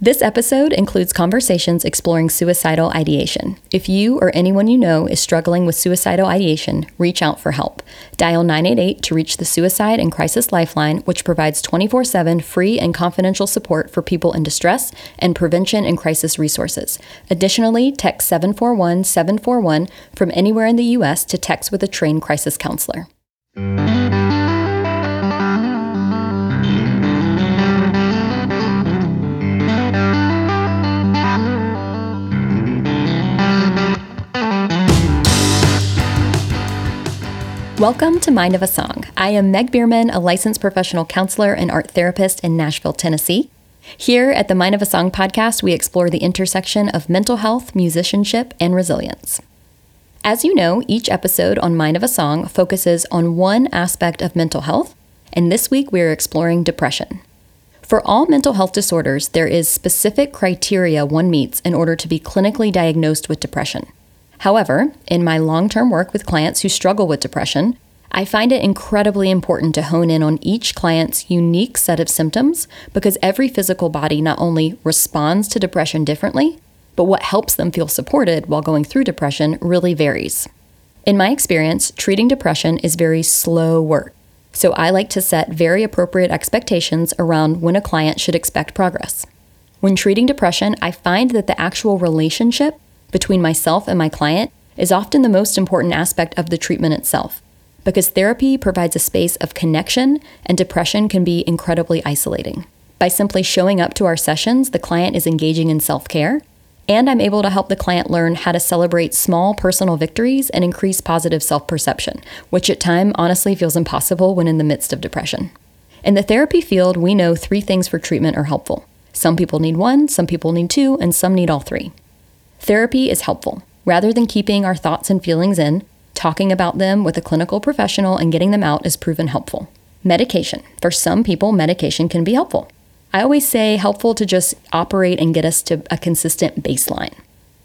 This episode includes conversations exploring suicidal ideation. If you or anyone you know is struggling with suicidal ideation, reach out for help. Dial 988 to reach the Suicide and Crisis Lifeline, which provides 24 7 free and confidential support for people in distress and prevention and crisis resources. Additionally, text 741 741 from anywhere in the U.S. to text with a trained crisis counselor. Welcome to Mind of a Song. I am Meg Bearman, a licensed professional counselor and art therapist in Nashville, Tennessee. Here at the Mind of a Song podcast, we explore the intersection of mental health, musicianship, and resilience. As you know, each episode on Mind of a Song focuses on one aspect of mental health, and this week we are exploring depression. For all mental health disorders, there is specific criteria one meets in order to be clinically diagnosed with depression. However, in my long term work with clients who struggle with depression, I find it incredibly important to hone in on each client's unique set of symptoms because every physical body not only responds to depression differently, but what helps them feel supported while going through depression really varies. In my experience, treating depression is very slow work, so I like to set very appropriate expectations around when a client should expect progress. When treating depression, I find that the actual relationship between myself and my client is often the most important aspect of the treatment itself, because therapy provides a space of connection and depression can be incredibly isolating. By simply showing up to our sessions, the client is engaging in self care, and I'm able to help the client learn how to celebrate small personal victories and increase positive self perception, which at times honestly feels impossible when in the midst of depression. In the therapy field, we know three things for treatment are helpful. Some people need one, some people need two, and some need all three. Therapy is helpful. Rather than keeping our thoughts and feelings in, talking about them with a clinical professional and getting them out is proven helpful. Medication. For some people, medication can be helpful. I always say helpful to just operate and get us to a consistent baseline.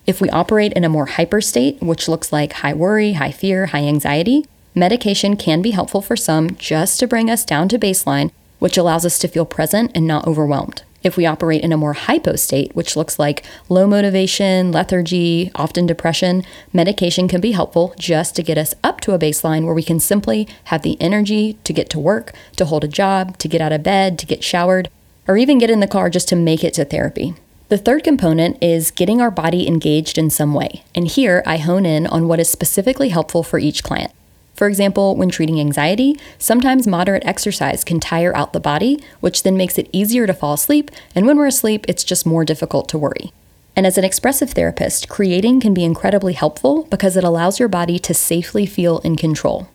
If we operate in a more hyper state, which looks like high worry, high fear, high anxiety, medication can be helpful for some just to bring us down to baseline, which allows us to feel present and not overwhelmed. If we operate in a more hypo state, which looks like low motivation, lethargy, often depression, medication can be helpful just to get us up to a baseline where we can simply have the energy to get to work, to hold a job, to get out of bed, to get showered, or even get in the car just to make it to therapy. The third component is getting our body engaged in some way. And here I hone in on what is specifically helpful for each client. For example, when treating anxiety, sometimes moderate exercise can tire out the body, which then makes it easier to fall asleep, and when we're asleep, it's just more difficult to worry. And as an expressive therapist, creating can be incredibly helpful because it allows your body to safely feel in control.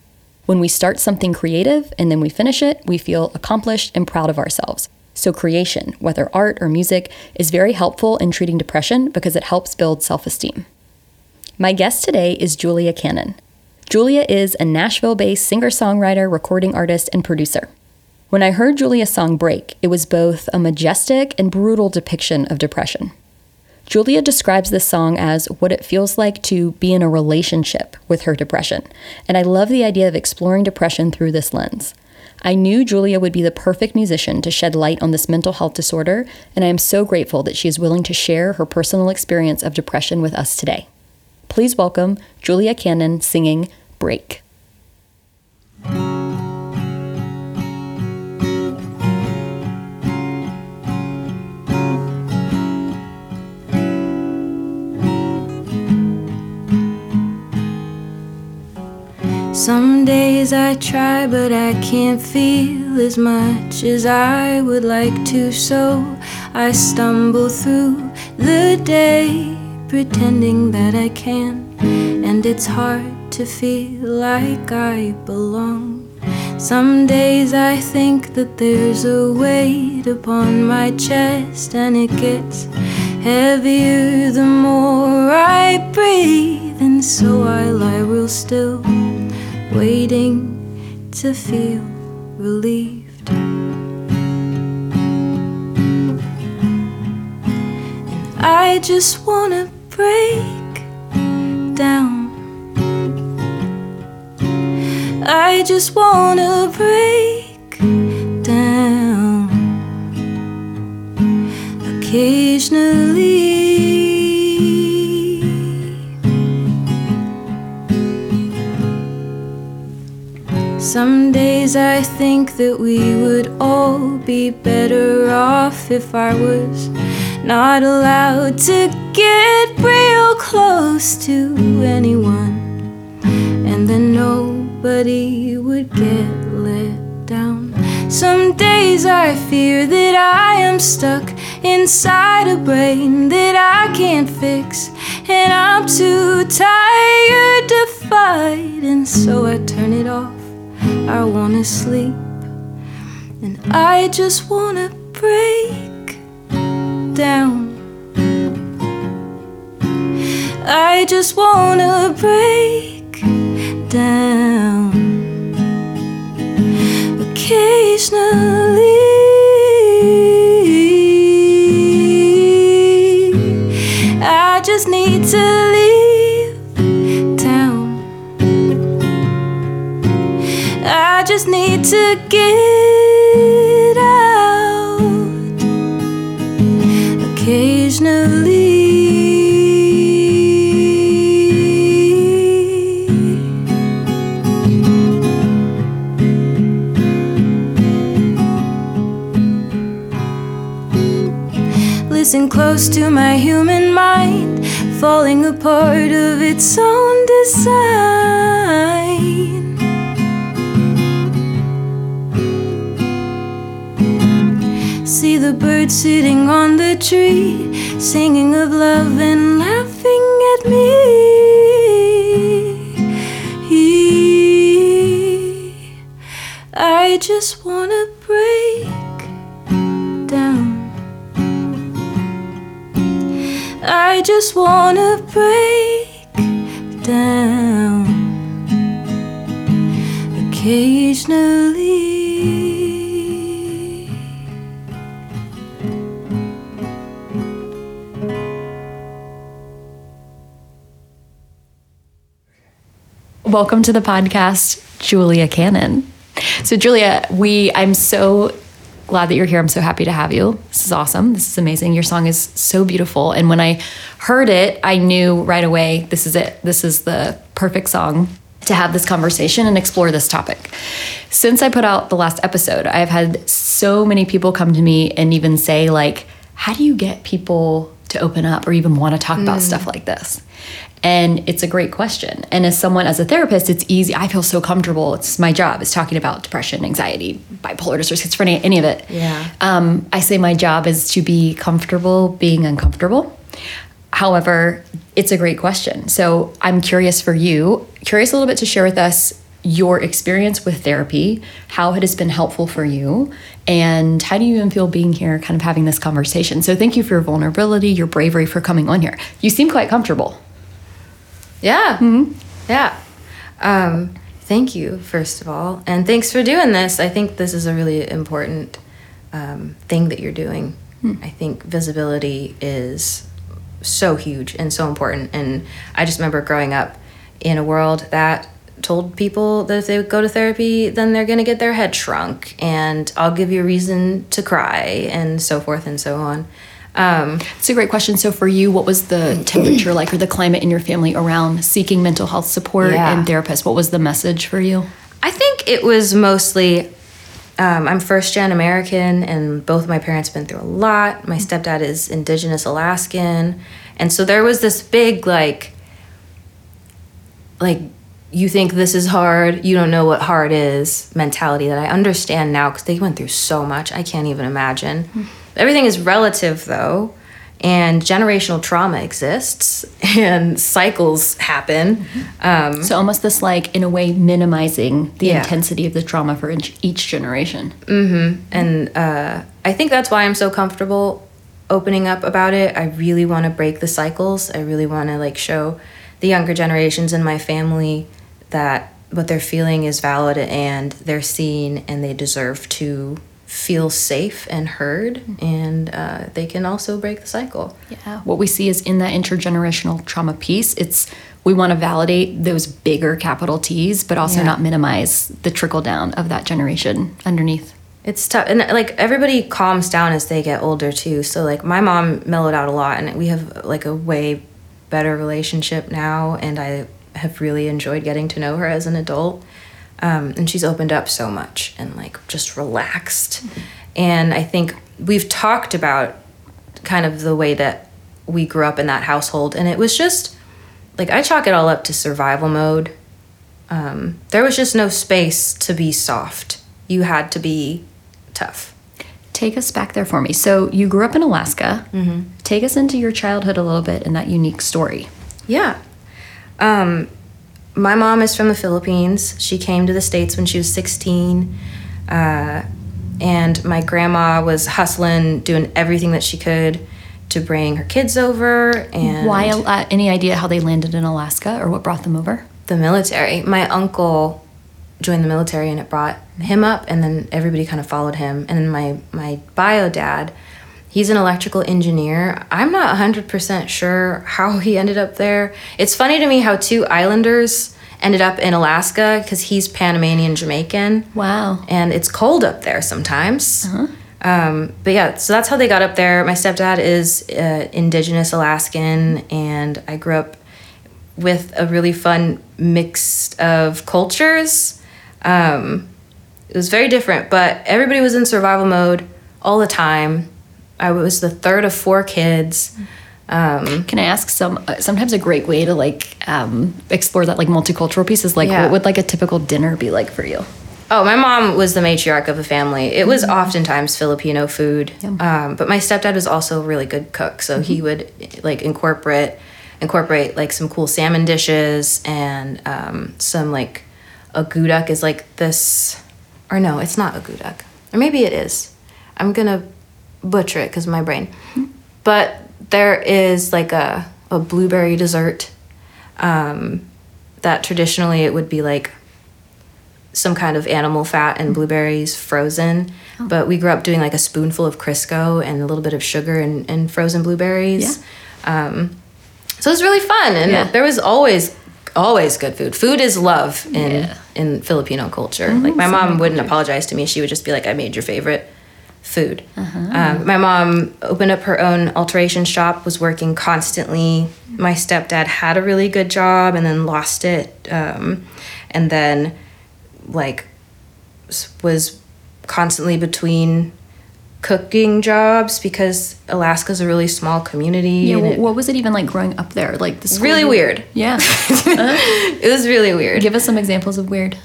When we start something creative and then we finish it, we feel accomplished and proud of ourselves. So, creation, whether art or music, is very helpful in treating depression because it helps build self esteem. My guest today is Julia Cannon. Julia is a Nashville based singer songwriter, recording artist, and producer. When I heard Julia's song Break, it was both a majestic and brutal depiction of depression. Julia describes this song as what it feels like to be in a relationship with her depression, and I love the idea of exploring depression through this lens. I knew Julia would be the perfect musician to shed light on this mental health disorder, and I am so grateful that she is willing to share her personal experience of depression with us today. Please welcome Julia Cannon singing Break. Some days I try, but I can't feel as much as I would like to, so I stumble through the day pretending that I can, and it's hard to feel like I belong. Some days I think that there's a weight upon my chest, and it gets heavier the more I breathe, and so I lie real still, waiting to feel relieved. I just wanna break down. I just wanna break down. Occasionally. Some days I think that we would all be better off if I was not allowed to get real close to anyone, and then nobody would get let down. Some days I fear that I am stuck inside a brain that I can't fix, and I'm too tired to fight, and so I turn it off. I wanna sleep, and I just wanna break down. I just wanna break down occasionally. I just need to leave town. I just need to get Close to my human mind, falling apart of its own design. See the bird sitting on the tree, singing of love and just wanna break down occasionally. Welcome to the podcast, Julia Cannon. So, Julia, we I'm so glad that you're here. I'm so happy to have you. This is awesome. This is amazing. Your song is so beautiful. And when I heard it, I knew right away this is it. This is the perfect song to have this conversation and explore this topic. Since I put out the last episode, I've had so many people come to me and even say like, "How do you get people to open up or even want to talk about mm. stuff like this?" And it's a great question. And as someone, as a therapist, it's easy. I feel so comfortable. It's my job. It's talking about depression, anxiety, bipolar disorder, schizophrenia, any of it. Yeah. Um, I say my job is to be comfortable being uncomfortable. However, it's a great question. So I'm curious for you, curious a little bit to share with us your experience with therapy, how it has been helpful for you, and how do you even feel being here, kind of having this conversation. So thank you for your vulnerability, your bravery for coming on here. You seem quite comfortable. Yeah. Yeah. Um, thank you, first of all. And thanks for doing this. I think this is a really important um, thing that you're doing. I think visibility is so huge and so important. And I just remember growing up in a world that told people that if they would go to therapy, then they're going to get their head shrunk and I'll give you a reason to cry and so forth and so on. Um, It's a great question. So, for you, what was the temperature like or the climate in your family around seeking mental health support Yeah. and therapists? What was the message for you? I think it was mostly. Um, I'm first gen American, and both of my parents been through a lot. My stepdad is Indigenous Alaskan, and so there was this big like, like, you think this is hard, you don't know what hard is mentality that I understand now because they went through so much. I can't even imagine. Everything is relative though, and generational trauma exists, and cycles happen. Um, So, almost this, like, in a way, minimizing the Yeah. intensity of the trauma for each, each generation. and uh, I think that's why I'm so comfortable opening up about it. I really want to break the cycles. I really want to like show the younger generations in my family that what they're feeling is valid and they're seen and they deserve to feel safe and heard and uh, they can also break the cycle. Yeah. What we see is in that intergenerational trauma piece, it's we want to validate those bigger capital T's, but also Yeah. not minimize the trickle down of that generation underneath. it's tough and like everybody calms down as they get older too so like my mom mellowed out a lot and we have like a way better relationship now and i have really enjoyed getting to know her as an adult um, and she's opened up so much and like just relaxed and i think we've talked about kind of the way that we grew up in that household and it was just like i chalk it all up to survival mode um, there was just no space to be soft you had to be tough. Take us back there for me. So you grew up in Alaska. Mm-hmm. Take us into your childhood a little bit and that unique story. Yeah. Um, my mom is from the Philippines. She came to the States when she was 16. Uh, and my grandma was hustling, doing everything that she could to bring her kids over. And why? Uh, any idea how they landed in Alaska or what brought them over? The military. My uncle joined the military and it brought him up and then everybody kind of followed him and then my my bio dad he's an electrical engineer. I'm not 100% sure how he ended up there. It's funny to me how two islanders ended up in alaska because he's panamanian jamaican. Wow. And it's cold up there sometimes. Uh-huh. um, but yeah so that's how they got up there. My stepdad is uh, indigenous alaskan and i grew up with a really fun mix of cultures. Um, it was very different, but everybody was in survival mode all the time. I was the third of four kids. Um, Can I ask some? Uh, sometimes a great way to like um, explore that like multicultural piece is like, yeah. what would like a typical dinner be like for you? Oh, my mom was the matriarch of the family. It was mm-hmm. oftentimes Filipino food, um, but my stepdad was also a really good cook, so mm-hmm. he would like incorporate incorporate like some cool salmon dishes and um, some like a agudak is like this, or no, it's not a agudak, or maybe it is. I'm gonna butcher it because my brain. But there is like a, a blueberry dessert um, that traditionally it would be like some kind of animal fat and blueberries frozen. Oh. But we grew up doing like a spoonful of Crisco and a little bit of sugar and, and frozen blueberries. Yeah. Um, so it was really fun. And yeah. there was always always good food. Food is love in yeah. in Filipino culture. Mm-hmm. Like my mom wouldn't apologize to me. She would just be like, "I made your favorite food." Uh-huh. Um, my mom opened up her own alteration shop. Was working constantly. My stepdad had a really good job and then lost it, um, and then like was constantly between cooking jobs because Alaska's a really small community. Yeah, well, what was it even like growing up there? Like this really year? weird. Yeah, uh-huh. it was really weird. Give us some examples of weird.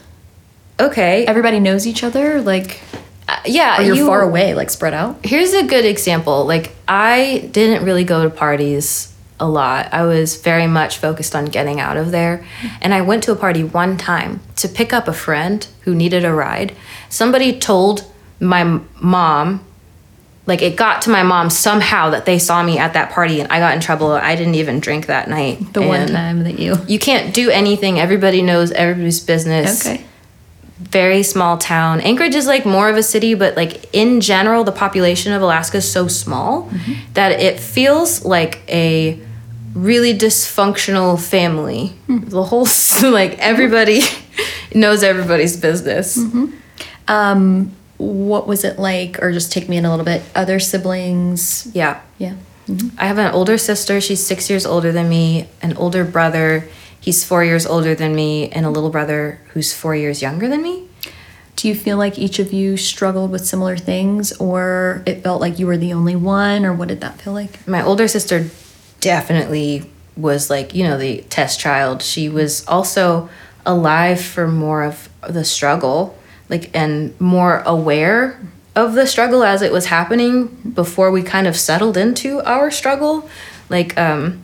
Okay, everybody knows each other. Like, Uh, yeah, or you're you, far away, like spread out. Here's a good example. Like, I didn't really go to parties a lot. I was very much focused on getting out of there. And I went to a party one time to pick up a friend who needed a ride. Somebody told my mom like it got to my mom somehow that they saw me at that party and I got in trouble. I didn't even drink that night. The and one time that you you can't do anything. Everybody knows everybody's business. Okay. Very small town. Anchorage is like more of a city, but like in general, the population of Alaska is so small mm-hmm. that it feels like a really dysfunctional family. Mm-hmm. The whole like everybody knows everybody's business. Mm-hmm. Um, what was it like or just take me in a little bit other siblings yeah yeah mm-hmm. i have an older sister she's six years older than me an older brother he's four years older than me and a little brother who's four years younger than me. Do you feel like each of you struggled with similar things or it felt like you were the only one or what did that feel like? My older sister definitely was like you know the test child. She was also alive for more of the struggle like and more aware of the struggle as it was happening before we kind of settled into our struggle. Like um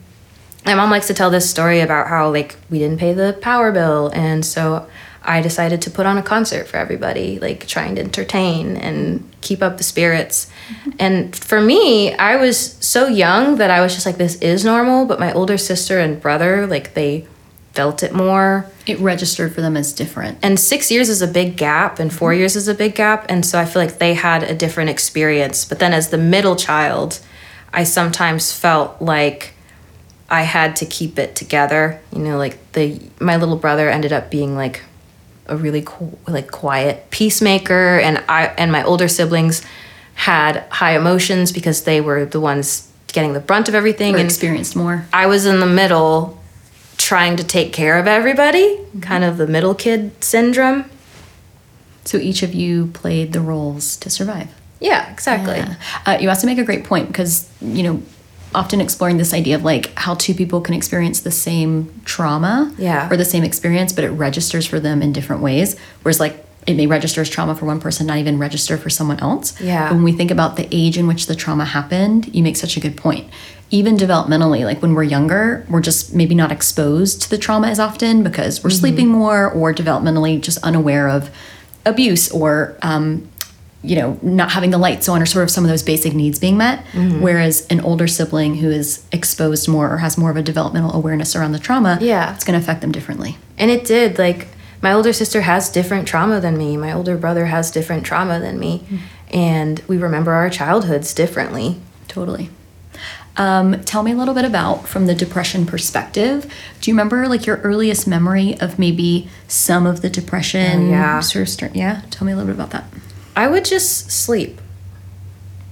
my mom likes to tell this story about how like we didn't pay the power bill and so I decided to put on a concert for everybody, like trying to entertain and keep up the spirits. Mm-hmm. And for me, I was so young that I was just like, this is normal. But my older sister and brother, like, they felt it more. It registered for them as different. And six years is a big gap, and 4 mm-hmm. years is a big gap. And so I feel like they had a different experience. But then as the middle child, I sometimes felt like I had to keep it together. You know, like the my little brother ended up being like a really cool, like quiet peacemaker, and I and my older siblings had high emotions because they were the ones getting the brunt of everything and experienced more. I was in the middle trying to take care of everybody, kind of the middle kid syndrome. So each of you played the roles to survive. Yeah, exactly. Yeah. Uh, you also make a great point because, you know, often exploring this idea of like how two people can experience the same trauma Yeah. or the same experience, but it registers for them in different ways. Whereas, like, it may register as trauma for one person, not even register for someone else. Yeah. But when we think about the age in which the trauma happened, you make such a good point. Even developmentally, like when we're younger, we're just maybe not exposed to the trauma as often because we're sleeping more or developmentally just unaware of abuse or um, you know not having the lights on or sort of some of those basic needs being met whereas an older sibling who is exposed more or has more of a developmental awareness around the trauma Yeah. it's going to affect them differently And it did. Like, my older sister has different trauma than me. My older brother has different trauma than me. And we remember our childhoods differently. totally um, tell me a little bit about from the depression perspective do you remember like your earliest memory of maybe some of the depression Oh, yeah. sort of start, yeah tell me a little bit about that I would just sleep.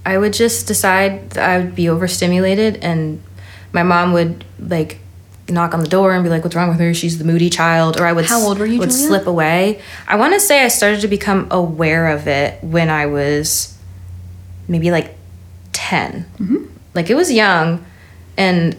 I would just decide that I would be overstimulated, and my mom would like knock on the door and be like, "What's wrong with her? She's the moody child." Or I would How old were you, Would Julia? slip away. I want to say I started to become aware of it when I was maybe like 10 mm-hmm. Like it was young, and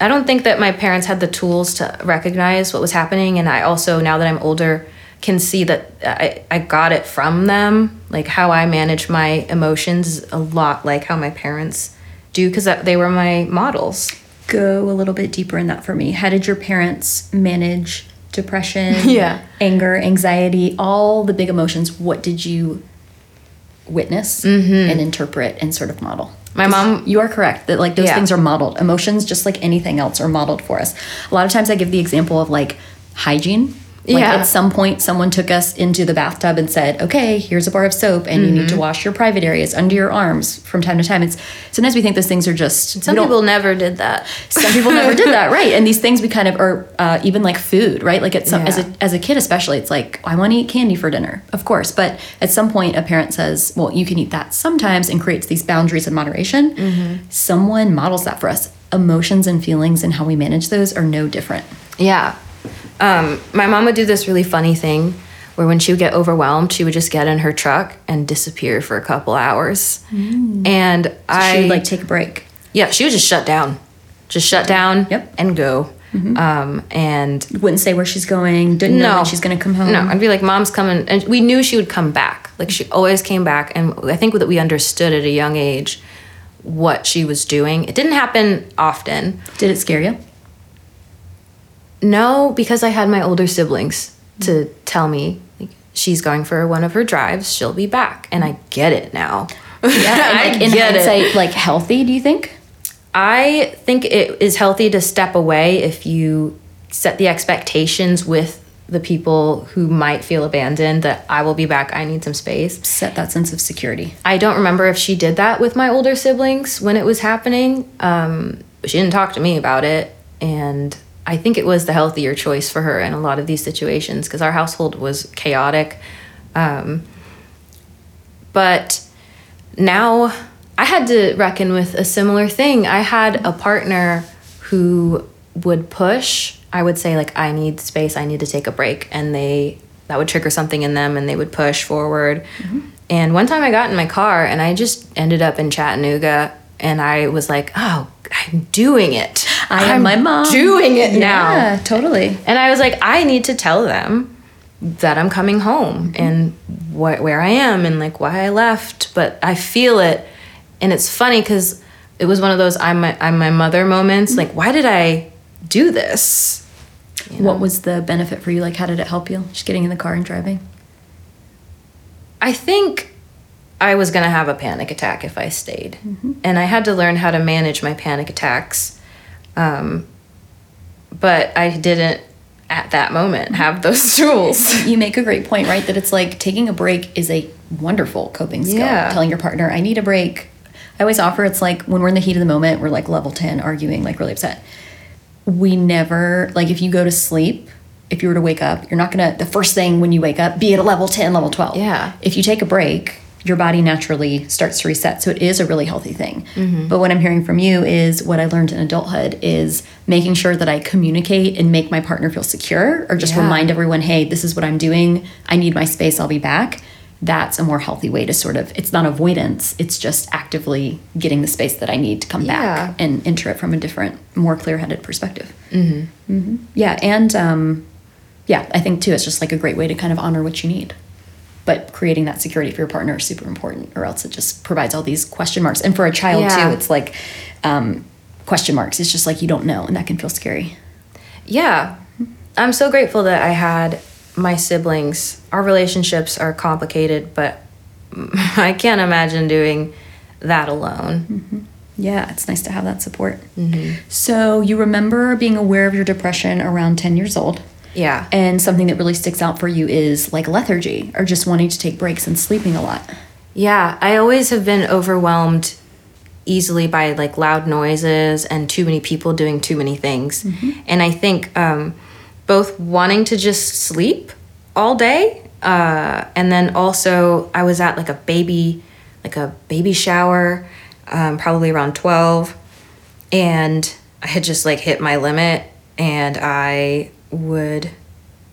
I don't think that my parents had the tools to recognize what was happening. And I also, now that I'm older, can see that I, I got it from them. Like how I manage my emotions a lot like how my parents do because they were my models. go a little bit deeper in that for me. How did your parents manage depression, Yeah. anger, anxiety, all the big emotions? What did you witness and interpret and sort of model? Mm-hmm. My mom- you are correct that like those Yeah. things are modeled. Emotions, just like anything else, are modeled for us. A lot of times, I give the example of like hygiene. Like Yeah. at some point, someone took us into the bathtub and said, "Okay, here's a bar of soap, and you need Mm-hmm. to wash your private areas under your arms from time to time." It's sometimes we think those things are just Some people never did that. some people never did that right and these things we kind of are uh, even like food right like at some as, a, as a kid especially it's like i want to eat candy for dinner of course but at some point a parent says well you can eat that sometimes and creates these boundaries and moderation someone models that for us emotions and feelings and how we manage those are no different Yeah. Um, my mom would do this really funny thing where when she would get overwhelmed, she would just get in her truck and disappear for a couple hours. And I she would like take a break yeah, she would just shut down, just shut down Yep. and go. Um, and wouldn't say where she's going didn't know no, when she's going to come home No, I'd be like, "Mom's coming," and we knew she would come back. Like she always came back, and I think that we understood at a young age what she was doing. It didn't happen often. did it scare you No, because I had my older siblings to tell me like, she's going for one of her drives. She'll be back, and I get it now. yeah and, like in get it. hindsight like healthy do you think I think it is healthy to step away if you set the expectations with the people who might feel abandoned that I will be back. I need some space. set that sense of security I don't remember if she did that with my older siblings when it was happening. Um, but she didn't talk to me about it. And I think it was the healthier choice for her in a lot of these situations because our household was chaotic. Um, but now I had to reckon with a similar thing. I had a partner who would push. I would say like I need space, I need to take a break and they that would trigger something in them and they would push forward. And one time I got in my car and I just ended up in Chattanooga and I was like, "Oh, I'm doing it. I am I'm my mom. Doing it now." Yeah, totally. And I was like, I need to tell them that I'm coming home mm-hmm. and wh- where I am and like why I left. But I feel it, and it's funny because it was one of those I'm my I'm my mother moments. Mm-hmm. Like, why did I do this? You know? What was the benefit for you? Like, how did it help you? Just getting in the car and driving? I think I was gonna have a panic attack if I stayed, mm-hmm. and I had to learn how to manage my panic attacks. Um, but I didn't at that moment have those tools. You make a great point, right? That it's like taking a break is a wonderful coping skill. Yeah. Telling your partner, I need a break. I always offer it's like when we're in the heat of the moment, we're like level 10 arguing, like really upset. We never, like, if you go to sleep, if you were to wake up, you're not gonna the first thing when you wake up be at a level 10, level 12. Yeah. If you take a break, your body naturally starts to reset. So it is a really healthy thing. Mm-hmm. But what I'm hearing from you is what I learned in adulthood is making sure that I communicate and make my partner feel secure or just Yeah. remind everyone, hey, this is what I'm doing. I need my space. I'll be back. That's a more healthy way to sort of, it's not avoidance, it's just actively getting the space that I need to come Yeah. back and enter it from a different, more clear headed perspective. Mm-hmm. Yeah. And um, yeah, I think too, it's just like a great way to kind of honor what you need. But creating that security for your partner is super important, or else it just provides all these question marks. And for a child Yeah. too, it's like um, question marks. It's just like you don't know, and that can feel scary. Yeah. I'm so grateful that I had my siblings. Our relationships are complicated, but I can't imagine doing that alone. Yeah, it's nice to have that support. So you remember being aware of your depression around 10 years old. Yeah. And something that really sticks out for you is like lethargy or just wanting to take breaks and sleeping a lot. Yeah, I always have been overwhelmed easily by like loud noises and too many people doing too many things. And I think um, both wanting to just sleep all day, uh, and then also I was at like a baby, like a baby shower, um, probably around twelve, and I had just like hit my limit, and I would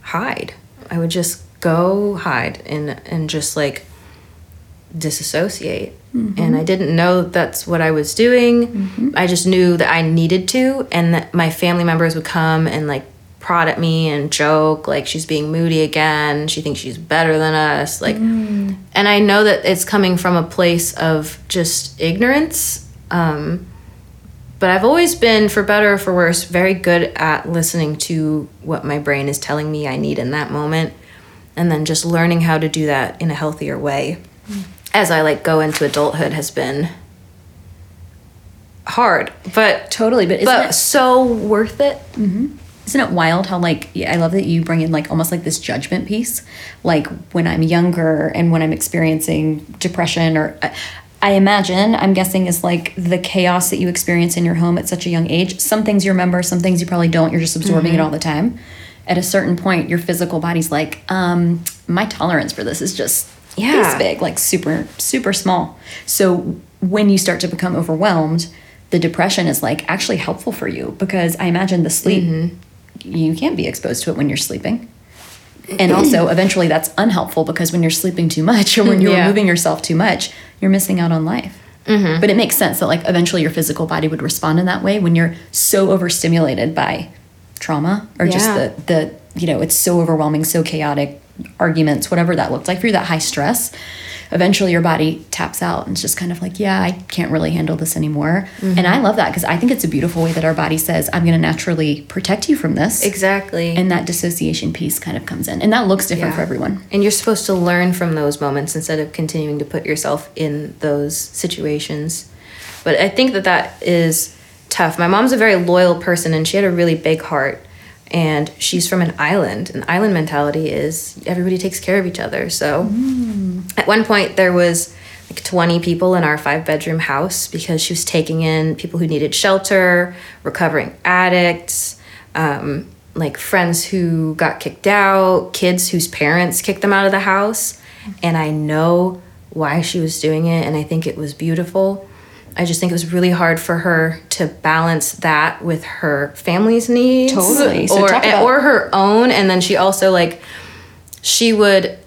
hide. I would just go hide and and just like disassociate. Mm-hmm. And I didn't know that's what I was doing. Mm-hmm. I just knew that I needed to, and that my family members would come and like prod at me and joke, like she's being moody again. She thinks she's better than us. Like, mm. and I know that it's coming from a place of just ignorance. Um, but I've always been, for better or for worse, very good at listening to what my brain is telling me I need in that moment, and then just learning how to do that in a healthier way. Mm. As I like go into adulthood has been hard, but Totally, but isn't but it so worth it. Mm-hmm. Isn't it wild how like I love that you bring in like almost like this judgment piece, like when I'm younger and when I'm experiencing depression or uh, I- imagine I'm guessing is like the chaos that you experience in your home at such a young age. Some things you remember, some things you probably don't. You're just absorbing it all the time. At a certain point, your physical body's like, um, my tolerance for this is just Yeah. this big, like super super small. So when you start to become overwhelmed, the depression is like actually helpful for you because I imagine the sleep you can't be exposed to it when you're sleeping. And also, eventually, that's unhelpful because when you're sleeping too much or when you're Yeah. removing yourself too much, you're missing out on life. Mm-hmm. But it makes sense that, like, eventually your physical body would respond in that way when you're so overstimulated by trauma or just Yeah. the, the, you know, it's so overwhelming, so chaotic, arguments, whatever that looked like for you, that high stress. Eventually, your body taps out and it's just kind of like, yeah, I can't really handle this anymore. And mm-hmm. I love that because I think it's a beautiful way that our body says, I'm going to naturally protect you from this Exactly. and that dissociation piece kind of comes in and that looks different Yeah. for everyone And you're supposed to learn from those moments instead of continuing to put yourself in those situations. But I think that that is tough. My mom's a very loyal person and she had a really big heart. And she's from an island. And island mentality is everybody takes care of each other. So at one point, there was like 20 people in our five bedroom house because she was taking in people who needed shelter, recovering addicts, um, like friends who got kicked out, kids whose parents kicked them out of the house. And I know why she was doing it, and I think it was beautiful. I just think it was really hard for her to balance that with her family's needs, Totally. So or about- or her own. And then she also like she would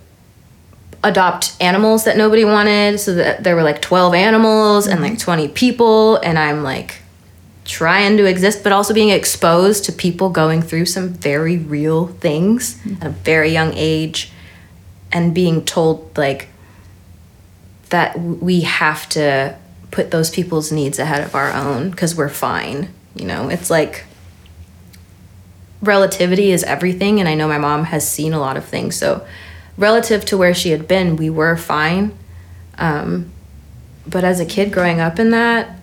adopt animals that nobody wanted so that there were like 12 animals and like 20 people and i'm like trying to exist but also being exposed to people going through some very real things mm-hmm. at a very young age and being told like that we have to put those people's needs ahead of our own because we're fine you know? It's like relativity is everything and i know my mom has seen a lot of things. So relative to where she had been we were fine um, but as a kid growing up in that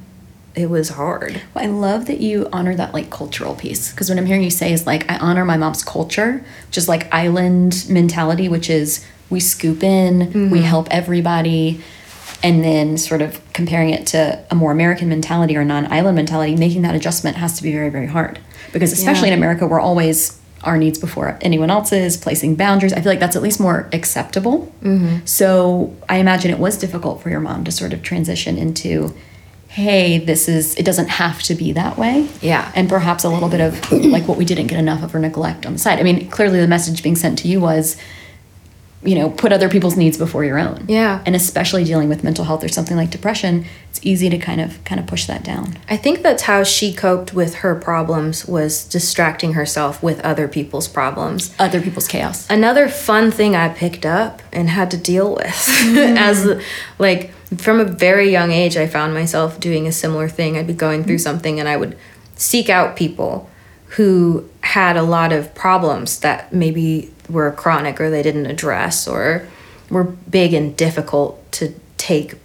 it was hard. Well, I love that you honor that like cultural piece because what I'm hearing you say is like I honor my mom's culture, which is like island mentality, which is we scoop in, we help everybody, and then sort of comparing it to a more American mentality or non-island mentality, making that adjustment has to be very very hard because especially Yeah. in America we're always our needs before anyone else's, placing boundaries. I feel like that's at least more acceptable. Mm-hmm. So I imagine it was difficult for your mom to sort of transition into, hey, this is, it doesn't have to be that way. Yeah. And perhaps a little bit of like what we didn't get enough of or neglect on the side. I mean, clearly the message being sent to you was, you know, put other people's needs before your own. Yeah. And especially dealing with mental health or something like depression, it's easy to kind of kind of push that down. I think that's how she coped with her problems was distracting herself with other people's problems. Other people's chaos. Another fun thing I picked up and had to deal with mm. as like from a very young age I found myself doing a similar thing. I'd be going through mm. something and I would seek out people who had a lot of problems that maybe were chronic or they didn't address or were big and difficult to take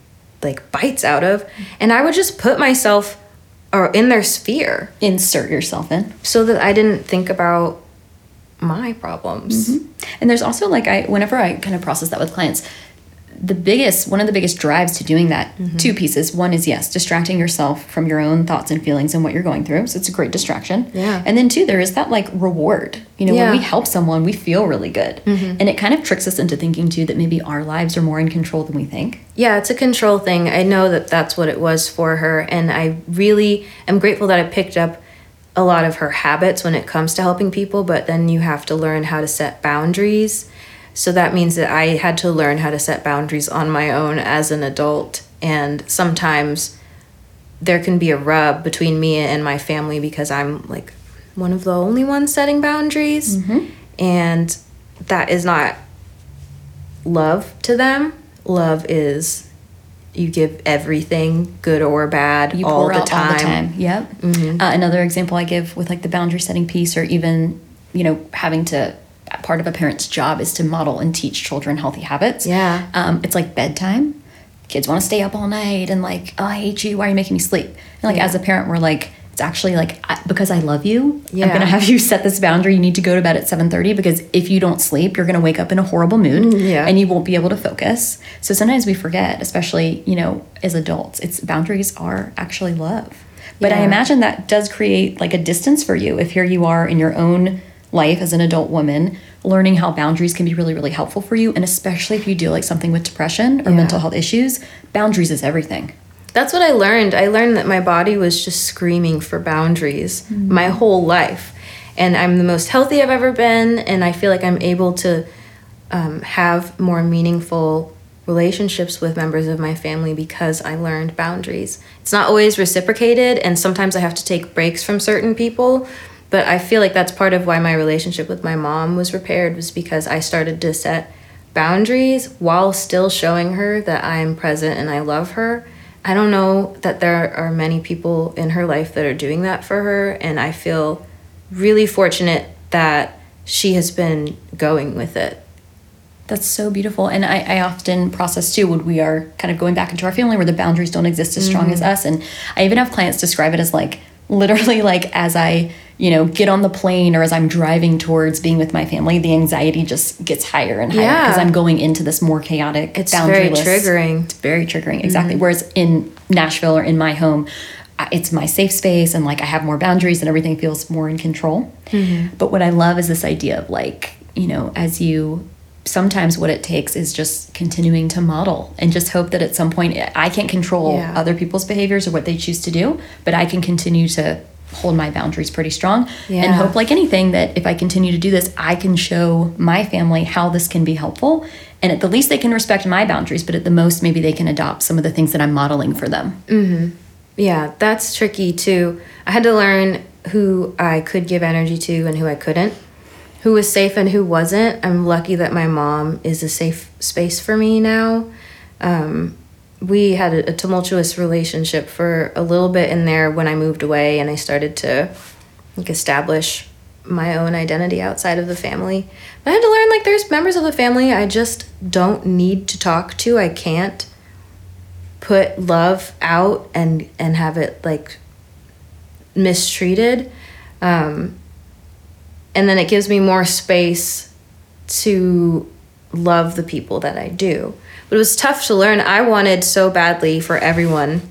like bites out of and I would just put myself or in their sphere Insert yourself in. so that I didn't think about my problems. Mm-hmm. And there's also like I whenever I kind of process that with clients, the biggest one of the biggest drives to doing that mm-hmm. two pieces. One is yes, distracting yourself from your own thoughts and feelings and what you're going through. So it's a great distraction. Yeah. And then two, there is that like reward. You know, Yeah. when we help someone, we feel really good. Mm-hmm. And it kind of tricks us into thinking too that maybe our lives are more in control than we think. Yeah, it's a control thing. I know that that's what it was for her. And I really am grateful that I picked up a lot of her habits when it comes to helping people, but then you have to learn how to set boundaries. So that means that I had to learn how to set boundaries on my own as an adult. And sometimes there can be a rub between me and my family because I'm like one of the only ones setting boundaries. And that is not love to them. Love is you give everything, good or bad, you all, the out all the time. time. Yep. Uh, another example I give with like the boundary setting piece, or even you know having to part of a parent's job is to model and teach children healthy habits. Yeah. Um, it's like bedtime. Kids want to stay up all night and like, oh, I hate you. Why are you making me sleep? And like Yeah. as a parent, we're like, it's actually like I, because I love you. yeah. I'm gonna have you set this boundary. You need to go to bed at 7:30 because if you don't sleep, you're gonna wake up in a horrible mood. Mm, yeah. And you won't be able to focus. So sometimes we forget, especially you know as adults, it's boundaries are actually love. But I imagine that does create like a distance for you if here you are in your own life as an adult woman learning how boundaries can be really really helpful for you and especially if you deal like something with depression or Yeah. mental health issues boundaries is everything That's what I learned. I learned that my body was just screaming for boundaries my whole life. And I'm the most healthy I've ever been. And I feel like I'm able to um, have more meaningful relationships with members of my family because I learned boundaries. It's not always reciprocated. And sometimes I have to take breaks from certain people. But I feel like that's part of why my relationship with my mom was repaired, was because I started to set boundaries while still showing her that I am present and I love her. I don't know that there are many people in her life that are doing that for her, and I feel really fortunate that she has been going with it. That's so beautiful. And I, I often process too when we are kind of going back into our family where the boundaries don't exist as strong as mm-hmm. us. And I even have clients describe it as like literally like as I, you know, get on the plane or as I'm driving towards being with my family, the anxiety just gets higher and higher Yeah. because I'm going into this more chaotic, It's very triggering. It's very triggering, exactly. Mm-hmm. Whereas in Nashville or in my home, it's my safe space and like I have more boundaries and everything feels more in control. Mm-hmm. But what I love is this idea of like, you know, as you sometimes what it takes is just continuing to model and just hope that at some point eh, I can't control Yeah. other people's behaviors or what they choose to do, but I can continue to hold my boundaries pretty strong and hope like anything that if I continue to do this, I can show my family how this can be helpful. And at the least they can respect my boundaries, but at the most maybe they can adopt some of the things that I'm modeling for them. Yeah, that's tricky too. I had to learn who I could give energy to and who I couldn't, who was safe and who wasn't. I'm lucky that my mom is a safe space for me now. Um, we had a, tumultuous relationship for a little bit in there when I moved away and I started to like establish my own identity outside of the family. But I had to learn like there's members of the family I just don't need to talk to. I can't put love out and and have it like mistreated um, and then it gives me more space to love the people that I do. But it was tough to learn. I wanted so badly for everyone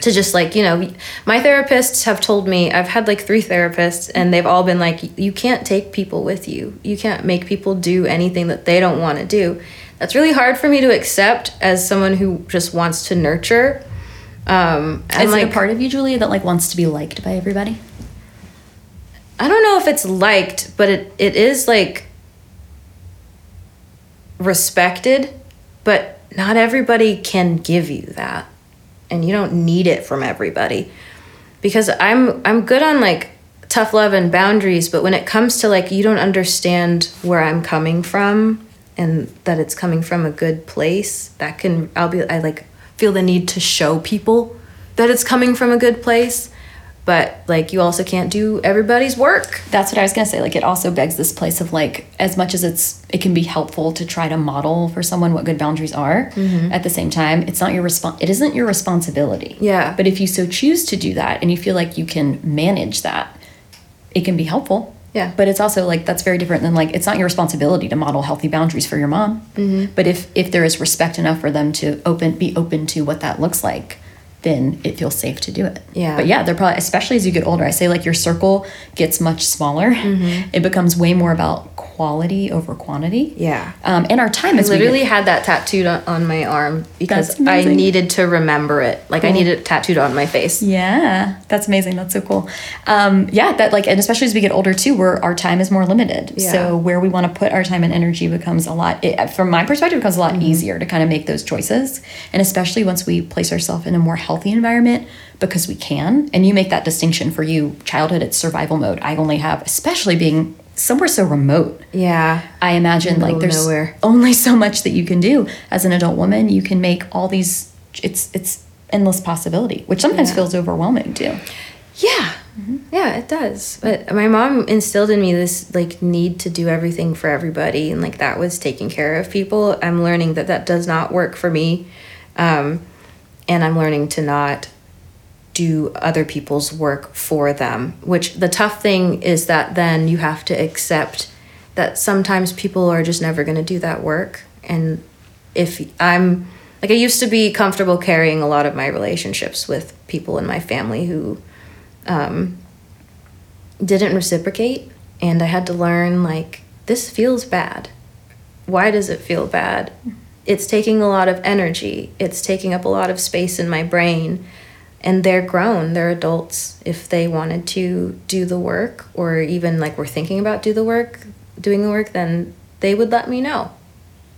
to just like you know my therapists have told me i've had like three therapists and they've all been like you can't take people with you you can't make people do anything that they don't want to do that's really hard for me to accept as someone who just wants to nurture um and Is like it a part of you, Julia, that like wants to be liked by everybody? i don't know if it's liked but it, it is like respected but not everybody can give you that. And you don't need it from everybody. Because i'm i'm good on like tough love and boundaries but when it comes to like you don't understand where i'm coming from and that it's coming from a good place that can i'll be i like feel the need to show people that it's coming from a good place but like you also can't do everybody's work That's what I was gonna say. Like, it also begs this place of like, as much as it's, it can be helpful to try to model for someone what good boundaries are. At the same time, it's not your respon It isn't your responsibility. Yeah. But if you so choose to do that, and you feel like you can manage that, it can be helpful. Yeah. But it's also like that's very different than like it's not your responsibility to model healthy boundaries for your mom. Mm-hmm. But if if there is respect enough for them to open be open to what that looks like, then it feels safe to do it. Yeah. But yeah, they're probably especially as you get older. I say like your circle gets much smaller. Mm-hmm. It becomes way more about quality over quantity. Yeah. Um, and our time I is literally had that tattooed on, my arm because I needed to remember it. Like I Cool. needed it tattooed on my face. Yeah, that's amazing. That's so cool. Um, yeah, that like, and especially as we get older too, where our time is more limited. Yeah. So where we want to put our time and energy becomes a lot. It, from my perspective, it becomes a lot Mm-hmm. easier to kind of make those choices, and especially once we place ourselves in a more healthy environment because we can. And you make that distinction for you. Childhood, it's survival mode. I only have, especially being somewhere so remote. Yeah. I imagine like there's nowhere. only so much that you can do as an adult woman. You can make all these. It's it's endless possibility, which sometimes Yeah. feels overwhelming too. Yeah. Yeah, it does. But my mom instilled in me this like need to do everything for everybody and like that was taking care of people. I'm learning that that does not work for me. Um and I'm learning to not do other people's work for them, which the tough thing is that then you have to accept that sometimes people are just never going to do that work and if I'm like I used to be comfortable carrying a lot of my relationships with people in my family who um, didn't reciprocate, and I had to learn like this feels bad. Why does it feel bad? It's taking a lot of energy. It's taking up a lot of space in my brain. And they're grown, they're adults. If they wanted to do the work or even like were thinking about do the work, doing the work, then they would let me know.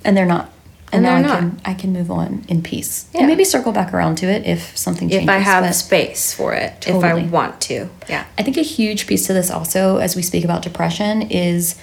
and they're not. And now they're I not. can I can move on in peace Yeah. and maybe circle back around to it if something changes. if I have space for it, if I want to. Yeah. I think a huge piece to this also, as we speak about depression, is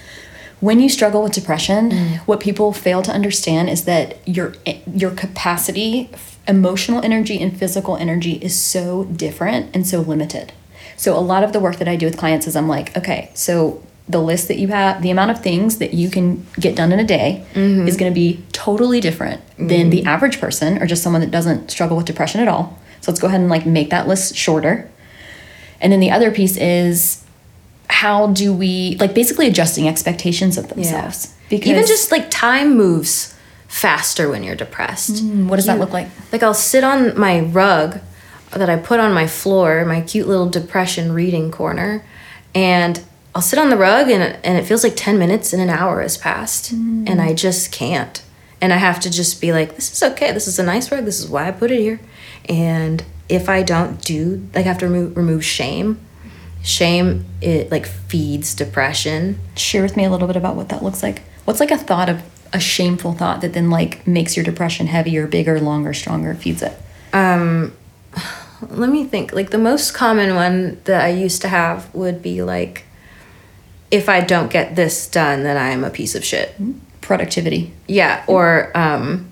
when you struggle with depression, Mm. what people fail to understand is that your your capacity, emotional energy and physical energy is so different and so limited. So a lot of the work that I do with clients is I'm like, okay, so the list that you have, the amount of things that you can get done in a day Mm-hmm. is going to be totally different than the average person or just someone that doesn't struggle with depression at all. So let's go ahead and like make that list shorter. And then the other piece is how do we like basically adjusting expectations of themselves? Because even just like time moves faster when you're depressed. Mm, what does that look like? Like I'll sit on my rug that I put on my floor, my cute little depression reading corner, and I'll sit on the rug and and it feels like 10 minutes and an hour has passed and I just can't. And I have to just be like this is okay. This is a nice rug. This is why I put it here. And if I don't do like I have to remove, remove shame. Shame it like feeds depression. share with me a little bit about what that looks like. What's like a thought of a shameful thought that then like makes your depression heavier, bigger, longer, stronger, feeds it? Um, let me think. Like the most common one that I used to have would be like, if I don't get this done, then I'm a piece of shit. Productivity. Yeah. Or um,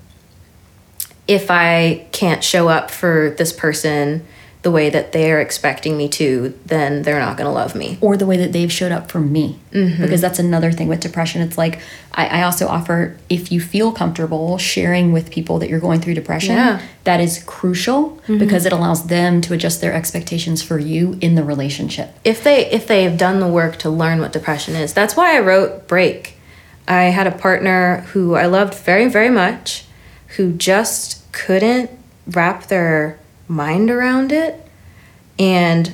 if I can't show up for this person the way that they're expecting me to, then they're not going to love me. or the way that they've showed up for me. Mm-hmm. Because that's another thing with depression. It's like I, I also offer if you feel comfortable sharing with people that you're going through depression, Yeah. that is crucial mm-hmm. because it allows them to adjust their expectations for you in the relationship. if they if they have done the work to learn what depression is that's why i wrote break i had a partner who i loved very very much who just couldn't wrap their mind around it and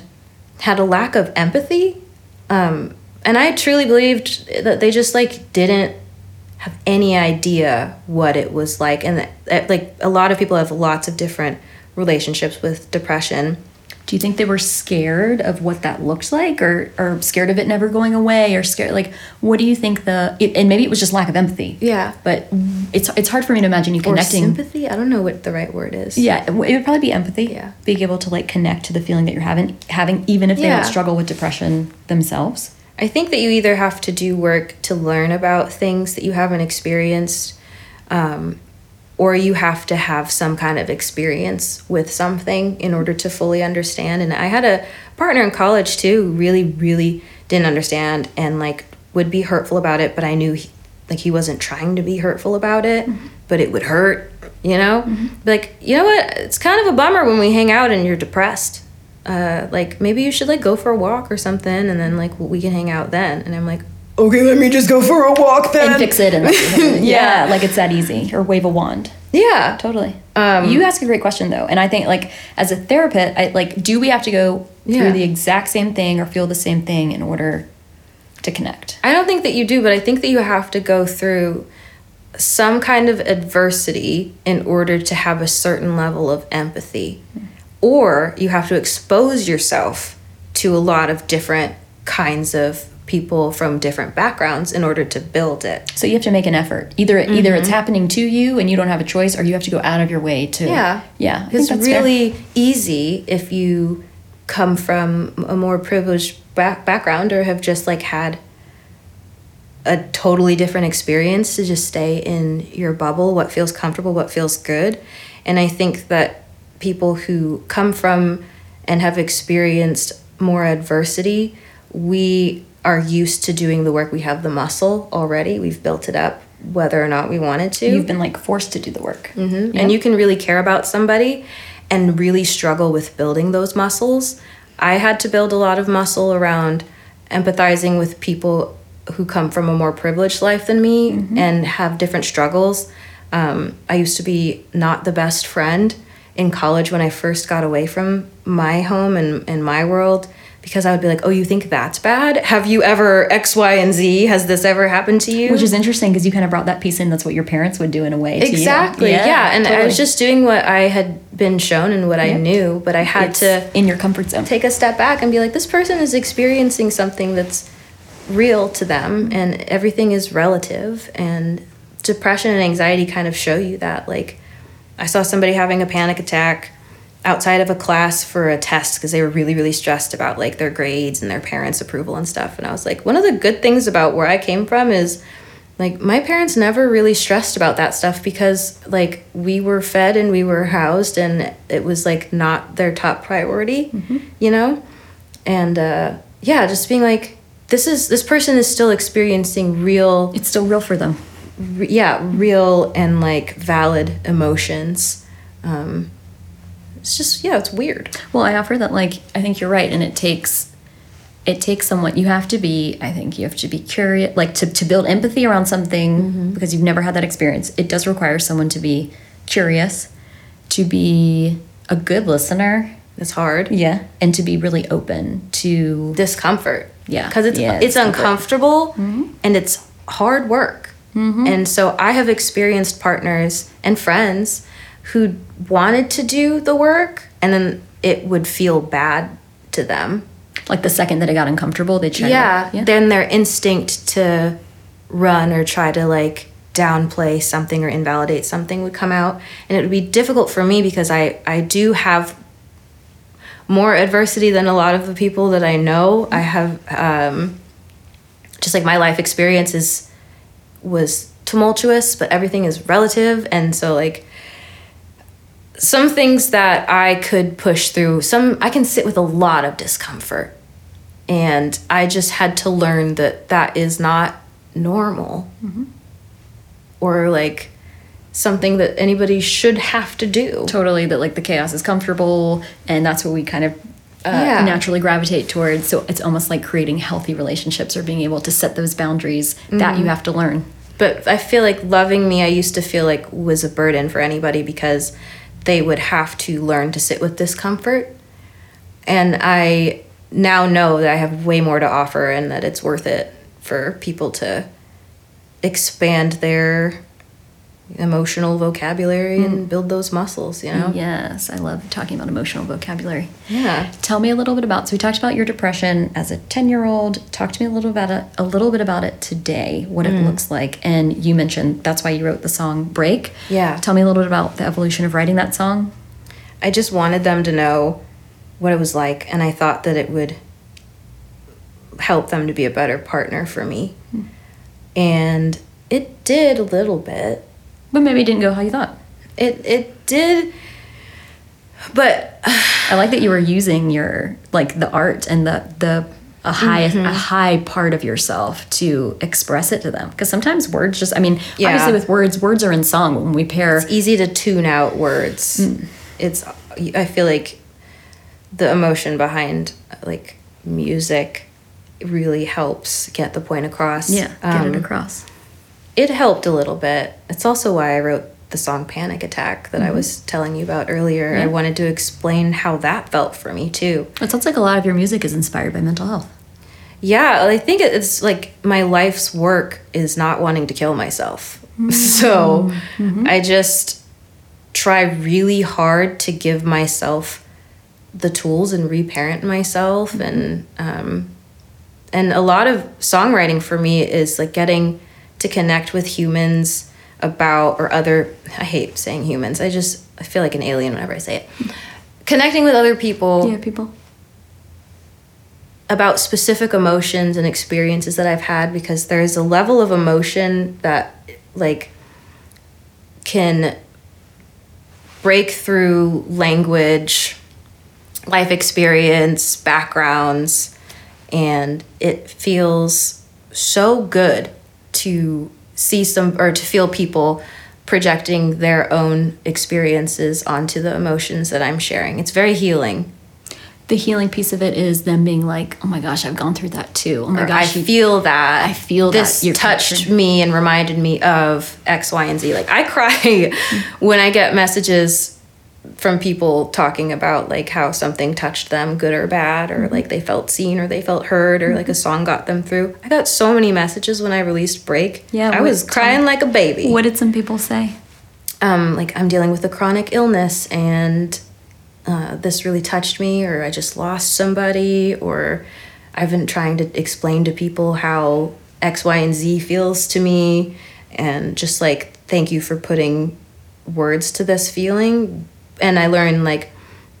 had a lack of empathy. Um, and I truly believed that they just like didn't have any idea what it was like. And that, like a lot of people have lots of different relationships with depression. Do you think they were scared of what that looked like, or or scared of it never going away, or scared like what do you think the it, and maybe it was just lack of empathy. Yeah. But it's it's hard for me to imagine you connecting Or sympathy? I don't know what the right word is. Yeah, it it would probably be empathy. Yeah. being able to like connect to the feeling that you're having, having even if they Yeah. don't struggle with depression themselves. I think that you either have to do work to learn about things that you haven't experienced, um, or you have to have some kind of experience with something in order to fully understand. And I had a partner in college too, who really, really didn't understand and like would be hurtful about it, but I knew he, like he wasn't trying to be hurtful about it, but it would hurt, you know? Be Like, you know what? It's kind of a bummer when we hang out and you're depressed uh, like maybe you should like go for a walk or something and then like we can hang out then and i'm like okay let me just go for a walk then. and fix it and yeah. Yeah. like it's that easy. Or wave a wand. Yeah. Totally. Um, you ask a great question though and i think like as a therapist i like do we have to go through Yeah. the exact same thing or feel the same thing in order to connect? I don't think that you do but i think that you have to go through some kind of adversity in order to have a certain level of empathy. Or you have to expose yourself to a lot of different kinds of people from different backgrounds in order to build it so you have to make an effort either either it's mm-hmm. happening to you and you don't have a choice or you have to go out of your way to Yeah. yeah It's that's fair. really easy if you come from a more privileged back- background or have just like had a totally different experience to just stay in your bubble, what feels comfortable, what feels good. And I think that people who come from and have experienced more adversity, we are used to doing the work. We have the muscle already, we've built it up, whether or not we wanted to you've been like forced to do the work Mm-hmm. and you can really care about somebody and really struggle with building those muscles. I had to build a lot of muscle around empathizing with people who come from a more privileged life than me and have different struggles. Um, I used to be not the best friend in college when I first got away from my home and, and my world because I would be like, oh, you think that's bad? Have you ever X, Y, and Z? Has this ever happened to you? which is interesting because you kind of brought that piece in that's what your parents would do in a way. Exactly. Yeah. And I was just doing what I had been shown and what I knew, but I had It's to in your comfort zone take a step back and be like, this person is experiencing something that's real to them and everything is relative. And depression and anxiety kind of show you that. Like, I saw somebody having a panic attack outside of a class for a test because they were really really stressed about like their grades and their parents approval and stuff. And i was like one of the good things about where i came from is like my parents never really stressed about that stuff because like we were fed and we were housed and it was like not their top priority you know? And uh yeah just being like this is this person is still experiencing real it's still real for them. re- yeah real and like valid emotions um it's just yeah it's weird. Well, I offer that like I think you're right, and it takes it takes someone you have to be I think you have to be curious like to, to build empathy around something mm-hmm. because you've never had that experience. It does require someone to be curious, to be a good listener, it's hard. Yeah, and to be really open to discomfort. Yeah. because it's Yeah, it's uncomfortable mm-hmm. and it's hard work. Mm-hmm. And so i have experienced partners and friends who wanted to do the work and then it would feel bad to them. Like the second that it got uncomfortable, they try yeah, to, yeah. then their instinct to run or try to like downplay something or invalidate something would come out. And it would be difficult for me because i i do have more adversity than a lot of the people that i know. I have um just like my life experience is was tumultuous but everything is relative. And so like some things that I could push through, some I can sit with a lot of discomfort. And I just had to learn that that is not normal or like something that anybody should have to do. totally that like the chaos is comfortable and that's what we kind of uh, Yeah. naturally gravitate towards so it's almost like creating healthy relationships or being able to set those boundaries that you have to learn But I feel like loving me, I used to feel like was a burden for anybody because they would have to learn to sit with discomfort. And I now know that I have way more to offer and that it's worth it for people to expand their emotional vocabulary and build those muscles, you know? Yes, I love talking about emotional vocabulary. Yeah. Tell me a little bit about. So we talked about your depression as a ten-year-old. Talk to me a little about it. A little bit about it today. What Mm. it looks like. And you mentioned that's why you wrote the song "Break." Yeah. Tell me a little bit about the evolution of writing that song. I just wanted them to know what it was like, and I thought that it would help them to be a better partner for me. And it did a little bit. But maybe it didn't go how you thought. It it did, but I like that you were using your like the art and the the a high Mm-hmm. a high part of yourself to express it to them because sometimes words just I mean Yeah. obviously with words words are in song when we pair it's easy to tune out words. It's I feel like the emotion behind like music really helps get the point across. yeah get Um, it across it helped a little bit. It's also why I wrote the song Panic Attack that I mm-hmm. was telling you about earlier. Yeah. I wanted to explain how that felt for me too. it sounds like a lot of your music is inspired by mental health Yeah, I think it's like my life's work is not wanting to kill myself. So mm-hmm. I just try really hard to give myself the tools and reparent myself mm-hmm. and um, and a lot of songwriting for me is like getting to connect with humans about or other I hate saying humans. I just I feel like an alien whenever I say it. Connecting with other people yeah people about specific emotions and experiences that I've had because there's a level of emotion that like can break through language, life experience, backgrounds, and it feels so good to see some or to feel people projecting their own experiences onto the emotions that I'm sharing. It's very healing. the healing piece of it is them being like oh my gosh I've gone through that too oh my or gosh I you- feel that. I feel that this you're touched me and reminded me of X, Y, and Z. Like I cry when I get messages from people talking about like how something touched them, good or bad, or like they felt seen or they felt heard or like a song got them through. I got so many messages when I released Break. Yeah, I was crying like a baby. what did some people say um, like I'm dealing with a chronic illness and uh, this really touched me, or I just lost somebody, or I've been trying to explain to people how X, Y, and Z feels to me, and just like thank you for putting words to this feeling. And I learned like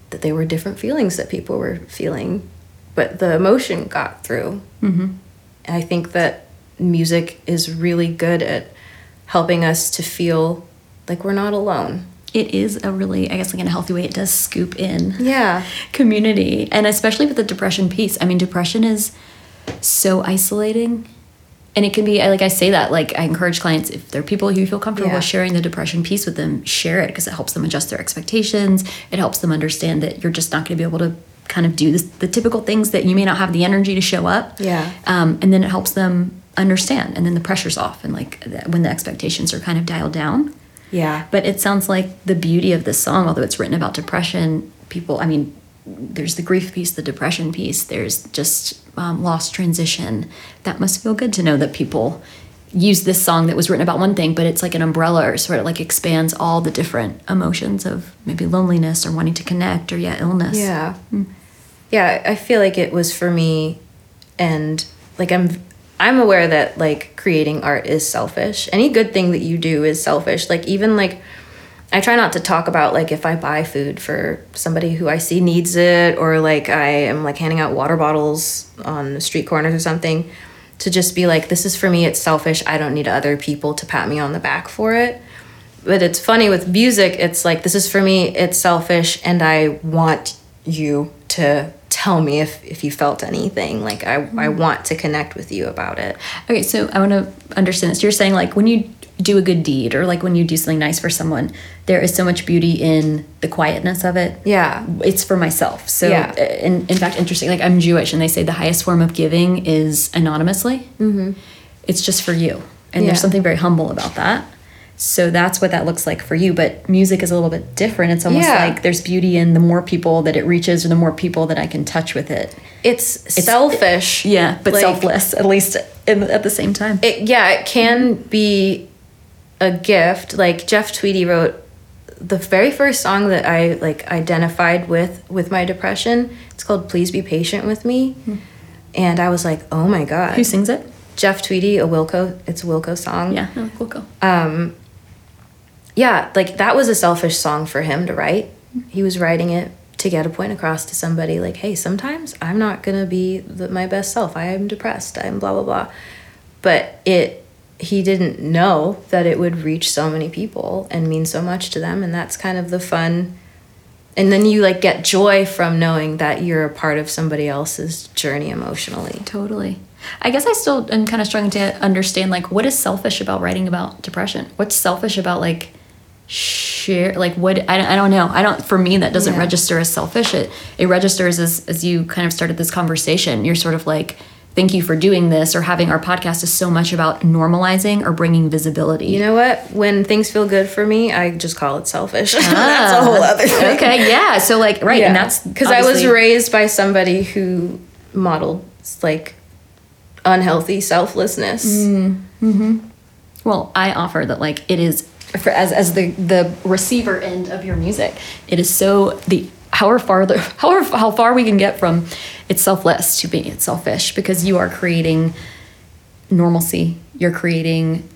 that there were different feelings that people were feeling, but the emotion got through. mm-hmm. I think that music is really good at helping us to feel like we're not alone. it is a really i guess like in a healthy way it does scoop in Yeah. community and especially with the depression piece i mean depression is so isolating and it can be like i say that like i encourage clients if there are people who feel comfortable Yeah. sharing the depression piece with them share it because it helps them adjust their expectations it helps them understand that you're just not going to be able to kind of do this, the typical things that you may not have the energy to show up Yeah. um, and then it helps them understand and then the pressure's off and like when the expectations are kind of dialed down Yeah. but it sounds like the beauty of this song, although it's written about depression, people, I mean, there's the grief piece, the depression piece, there's just um, lost transition. That must feel good to know that people use this song that was written about one thing, but it's like an umbrella or sort of like expands all the different emotions of maybe loneliness or wanting to connect or, yeah, illness. Yeah. Yeah, I feel like it was for me and like I'm I'm aware that like creating art is selfish. Any good thing that you do is selfish. Like even like I try not to talk about like if I buy food for somebody who I see needs it or like I am like handing out water bottles on the street corners or something to just be like this is for me it's selfish. I don't need other people to pat me on the back for it. But it's funny with music it's like this is for me it's selfish and I want you to tell me if if you felt anything. Like I I mm. want to connect with you about it. Okay, so I want to understand this. You're saying like when you do a good deed or like when you do something nice for someone, there is so much beauty in the quietness of it. Yeah. It's for myself. So, Yeah. in, in fact, interesting. Like I'm Jewish, and they say the highest form of giving is anonymously. Mm-hmm. It's just for you, and Yeah. there's something very humble about that. So that's what that looks like for you. But music is a little bit different. It's almost Yeah. like there's beauty in the more people that it reaches or the more people that I can touch with it. It's, selfish. Yeah, but Like, selfless, at least in, at the same time. It, yeah, it can be a gift. Like Jeff Tweedy wrote the very first song that I like identified with with my depression. It's called "Please Be Patient with Me," and I was like, "Oh my god!" Who sings it? Jeff Tweedy, a Wilco. It's a Wilco song. Yeah, we'll um yeah like that was a selfish song for him to write he was writing it to get a point across to somebody like hey sometimes i'm not gonna be the, my best self i am depressed i'm blah blah blah but it he didn't know that it would reach so many people and mean so much to them and that's kind of the fun and then you like get joy from knowing that you're a part of somebody else's journey emotionally Totally. I guess I still am kind of struggling to understand like what is selfish about writing about depression? What's selfish about like share like what I, don't- I don't know. I don't for me that doesn't Yeah. register as selfish. It it registers as as you kind of started this conversation. You're sort of like thank you for doing this or having our podcast is so much about normalizing or bringing visibility. you know what when things feel good for me i just call it selfish that's a whole other thing Ah. Okay, yeah. So like right and that's because I was raised by somebody who modeled like unhealthy selflessness. Mm. Well, I offer that like it is for as as the the receiver end of your music. It is so the however far the however how far we can get from it's selfless to being it's selfish because you are creating normalcy. You're creating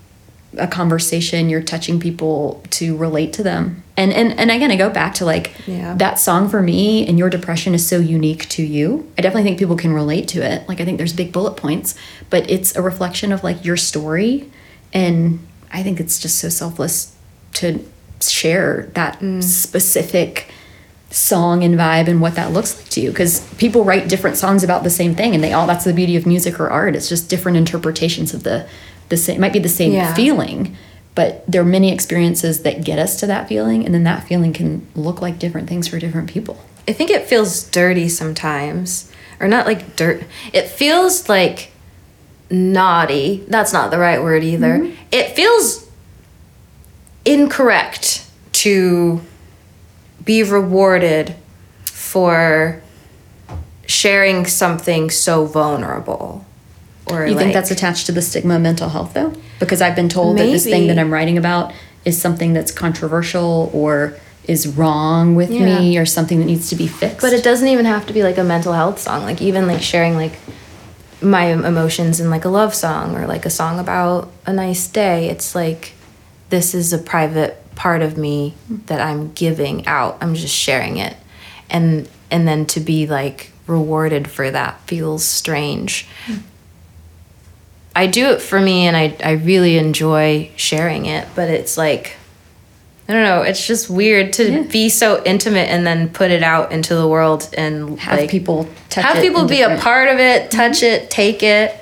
a conversation. You're touching people to relate to them. And and and again, I go back to like Yeah. that song for me and your depression is so unique to you. I definitely think people can relate to it. Like I think there's big bullet points, but it's a reflection of like your story and I think it's just so selfless to share that mm. specific song and vibe and what that looks like to you because people write different songs about the same thing and they all that's the beauty of music or art it's just different interpretations of the the same it might be the same Yeah. feeling but there are many experiences that get us to that feeling and then that feeling can look like different things for different people I think it feels dirty sometimes, or not like dirt. It feels like naughty. That's not the right word either. Mm-hmm. It feels incorrect to be rewarded for sharing something so vulnerable. Or you think that's attached to the stigma of mental health though because i've been told that this thing that i'm writing about is something that's controversial or is wrong with Yeah. me or something that needs to be fixed But it doesn't even have to be like a mental health song. Like even like sharing like my emotions in like a love song or like a song about a nice day. It's like this is a private part of me that I'm giving out. I'm just sharing it. And and then to be like rewarded for that feels strange. I do it for me and I I really enjoy sharing it, but it's like I don't know. It's just weird to Yeah. be so intimate and then put it out into the world and have like, people touch have people be a part of it, touch mm-hmm. it, take it.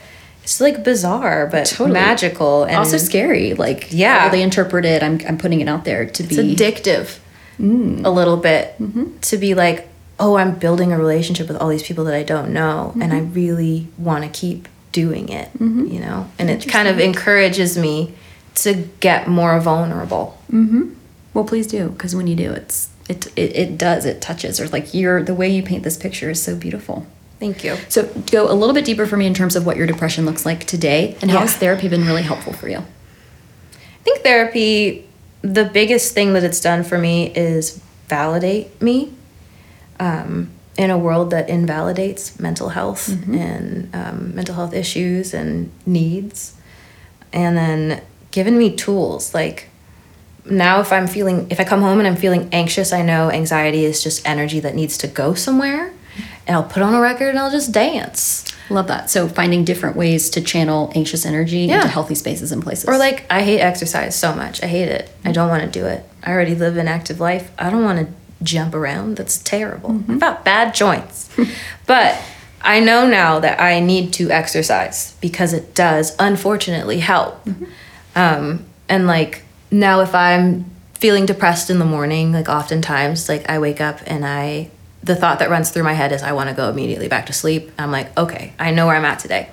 It's like bizarre, but Totally. magical and also scary like Yeah. how they interpret it i'm, I'm putting it out there to it's be addictive mm. a little bit mm-hmm. to be like, oh, I'm building a relationship with all these people that I don't know, and I mm-hmm. really want to keep doing it, mm-hmm. you know. And it kind of encourages me to get more vulnerable. well please do because when you do it's it, it it does it touches or like you're the way you paint this picture is so beautiful Thank you. so go a little bit deeper for me in terms of what your depression looks like today and how Yeah. has therapy been really helpful for you I think therapy, the biggest thing that it's done for me is validate me um, in a world that invalidates mental health and um, mental health issues and needs. And then given me tools like now if I'm feeling, if I come home and I'm feeling anxious, I know anxiety is just energy that needs to go somewhere. And I'll put on a record and I'll just dance. love that so finding different ways to channel anxious energy Yeah. into healthy spaces and places Or like I hate exercise so much. I hate it. I don't want to do it. I already live an active life. I don't want to jump around. That's terrible. I've got bad joints. but I know now that I need to exercise because it does unfortunately help. Um, and like now if I'm feeling depressed in the morning, like oftentimes like I wake up and I the thought that runs through my head is I want to go immediately back to sleep. I'm like, okay, I know where I'm at today.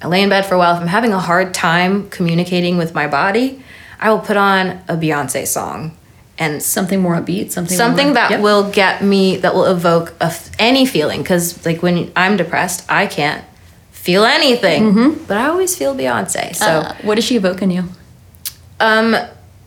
I lay in bed for a while. If I'm having a hard time communicating with my body, I will put on a Beyonce song and Something more upbeat, something something more, that Yep. will get me that will evoke a any feeling because like when i'm depressed i can't feel anything but i always feel beyonce so Uh, what does she evoke in you? um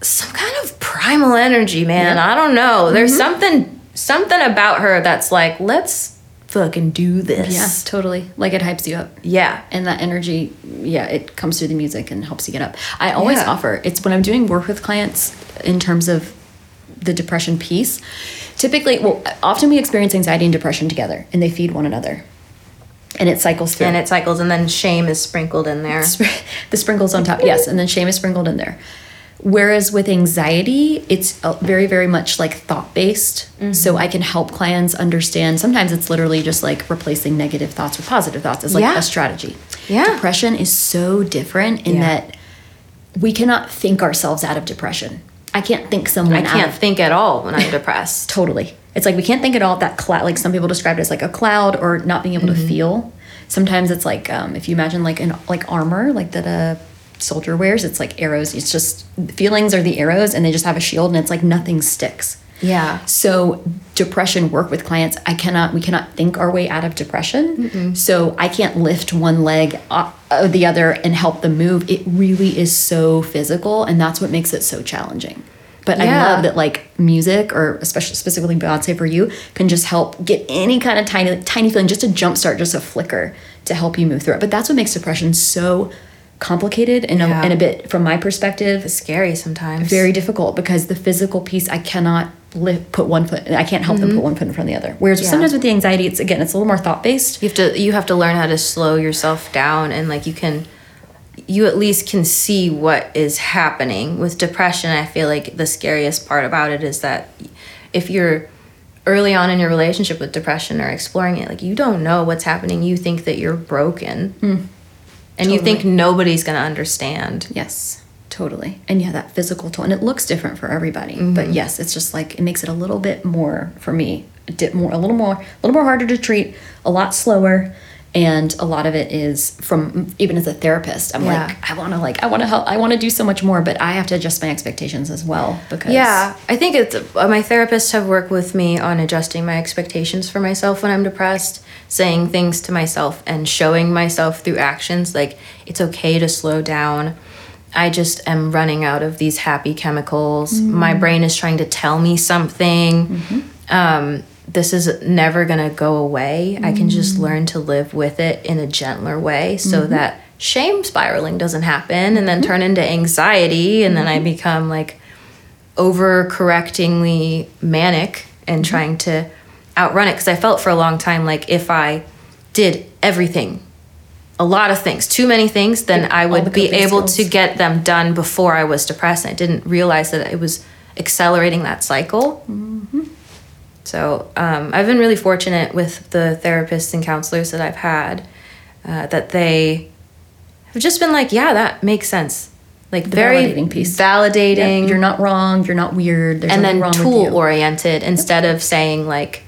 some kind of primal energy man Yeah. i don't know there's something something about her that's like let's fucking do this. Yeah, totally. Like it hypes you up. yeah. And that energy yeah it comes through the music and helps you get up. I always Yeah. offer it's when i'm doing work with clients in terms of the depression piece typically well often we experience anxiety and depression together and they feed one another. And it cycles through. And it cycles and then shame is sprinkled in there. The sprinkles on top yes and then shame is sprinkled in there whereas with anxiety it's uh, very very much like thought based so i can help clients understand sometimes it's literally just like replacing negative thoughts with positive thoughts as like Yeah. a strategy Yeah. depression is so different in Yeah. that we cannot think ourselves out of depression i can't think someone out. i can't of think at all when i'm depressed Totally. It's like we can't think at all that cloud. Like some people describe it as like a cloud or not being able Mm-hmm. to feel. Sometimes it's like um, if you imagine like an like armor like that a soldier wears. It's like arrows. It's just feelings are the arrows, and they just have a shield, and it's like nothing sticks. yeah So depression work with clients. I cannot. We cannot think our way out of depression. So I can't lift one leg uh, uh, the other and help them move. It really is so physical, and that's what makes it so challenging. But I love that like music, or especially specifically Beyonce for you, can just help get any kind of tiny tiny feeling, just a jumpstart, just a flicker to help you move through it. But that's what makes depression so complicated and, Yeah. a, and a bit from my perspective it's scary sometimes very difficult because the physical piece I cannot lift, put one foot. I can't help them put one foot in front of the other. Whereas Mm-hmm. Yeah. sometimes with the anxiety, it's again it's a little more thought based. you have to you have to learn how to slow yourself down and like you can you at least can see what is happening with depression i feel like the scariest part about it is that if you're early on in your relationship with depression or exploring it like you don't know what's happening you think that you're broken and you think nobody's going to understand Yes, totally. And yeah, that physical toll, and it looks different for everybody. Mm-hmm. But yes, it's just like it makes it a little bit more for me, a bit more, a little more, a little more harder to treat, a lot slower. And a lot of it is from even as a therapist, I'm Yeah. like, I want to like, I want to help, I want to do so much more, but I have to adjust my expectations as well because Yeah, I think it's uh, my therapists have worked with me on adjusting my expectations for myself when I'm depressed, saying things to myself and showing myself through actions like it's okay to slow down. I just am running out of these happy chemicals. Mm. My brain is trying to tell me something. Mm-hmm. Um, this is never going to go away. I can just mm. learn to live with it in a gentler way so mm-hmm. that shame spiraling doesn't happen and then mm-hmm. turn into anxiety and then I become like overcorrectingly manic and trying to outrun it because I felt for a long time like if I did everything, a lot of things, too many things, then Yep, I would be able skills. to get them done before I was depressed. I didn't realize that it was accelerating that cycle. So um, I've been really fortunate with the therapists and counselors that I've had uh, that they have just been like, yeah, that makes sense. Like The very validating piece. validating, Yep, you're not wrong, you're not weird. There's and then wrong with tool oriented instead of saying like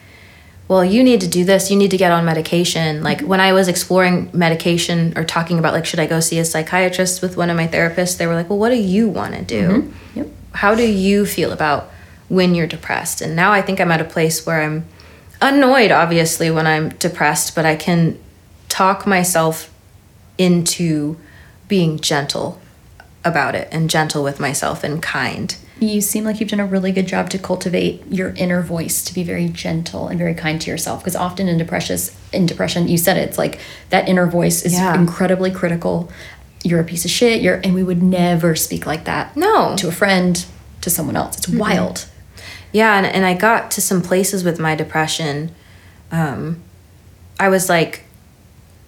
well you need to do this you need to get on medication like when i was exploring medication or talking about like should i go see a psychiatrist with one of my therapists they were like well what do you want to do Mm-hmm. Yep. how do you feel about when you're depressed and now i think i'm at a place where i'm annoyed obviously when i'm depressed but i can talk myself into being gentle about it and gentle with myself and kind You seem like you've done a really good job to cultivate your inner voice to be very gentle and very kind to yourself. Because often in depression, in depression, you said it, it's like that inner voice is Yeah. incredibly critical. You're a piece of shit. You're, and we would never speak like that. No. to a friend, to someone else. It's wild. Yeah, and, and I got to some places with my depression. Um, I was like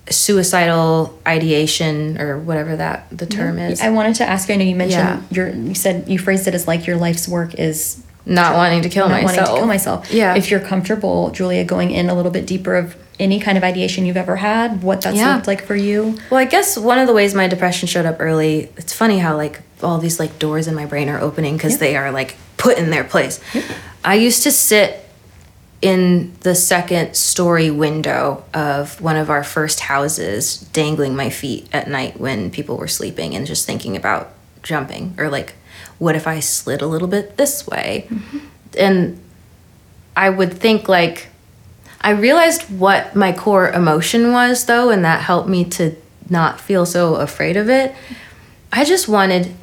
suicidal ideation or whatever that the term is. I wanted to ask you. I know you mentioned Yeah. your. You said you phrased it as like your life's work is not wanting to kill not myself. wanting to kill myself. Yeah. If you're comfortable, Julia, going in a little bit deeper of any kind of ideation you've ever had, what that's Yeah. looked like for you. Well, I guess one of the ways my depression showed up early, it's funny how like all these like doors in my brain are opening because Yep. they are like put in their place. I used to sit in the second story window of one of our first houses, dangling my feet at night when people were sleeping and just thinking about jumping or like What if I slid a little bit this way? Mm-hmm. And I would think like I realized what my core emotion was though, and that helped me to not feel so afraid of it. I just wanted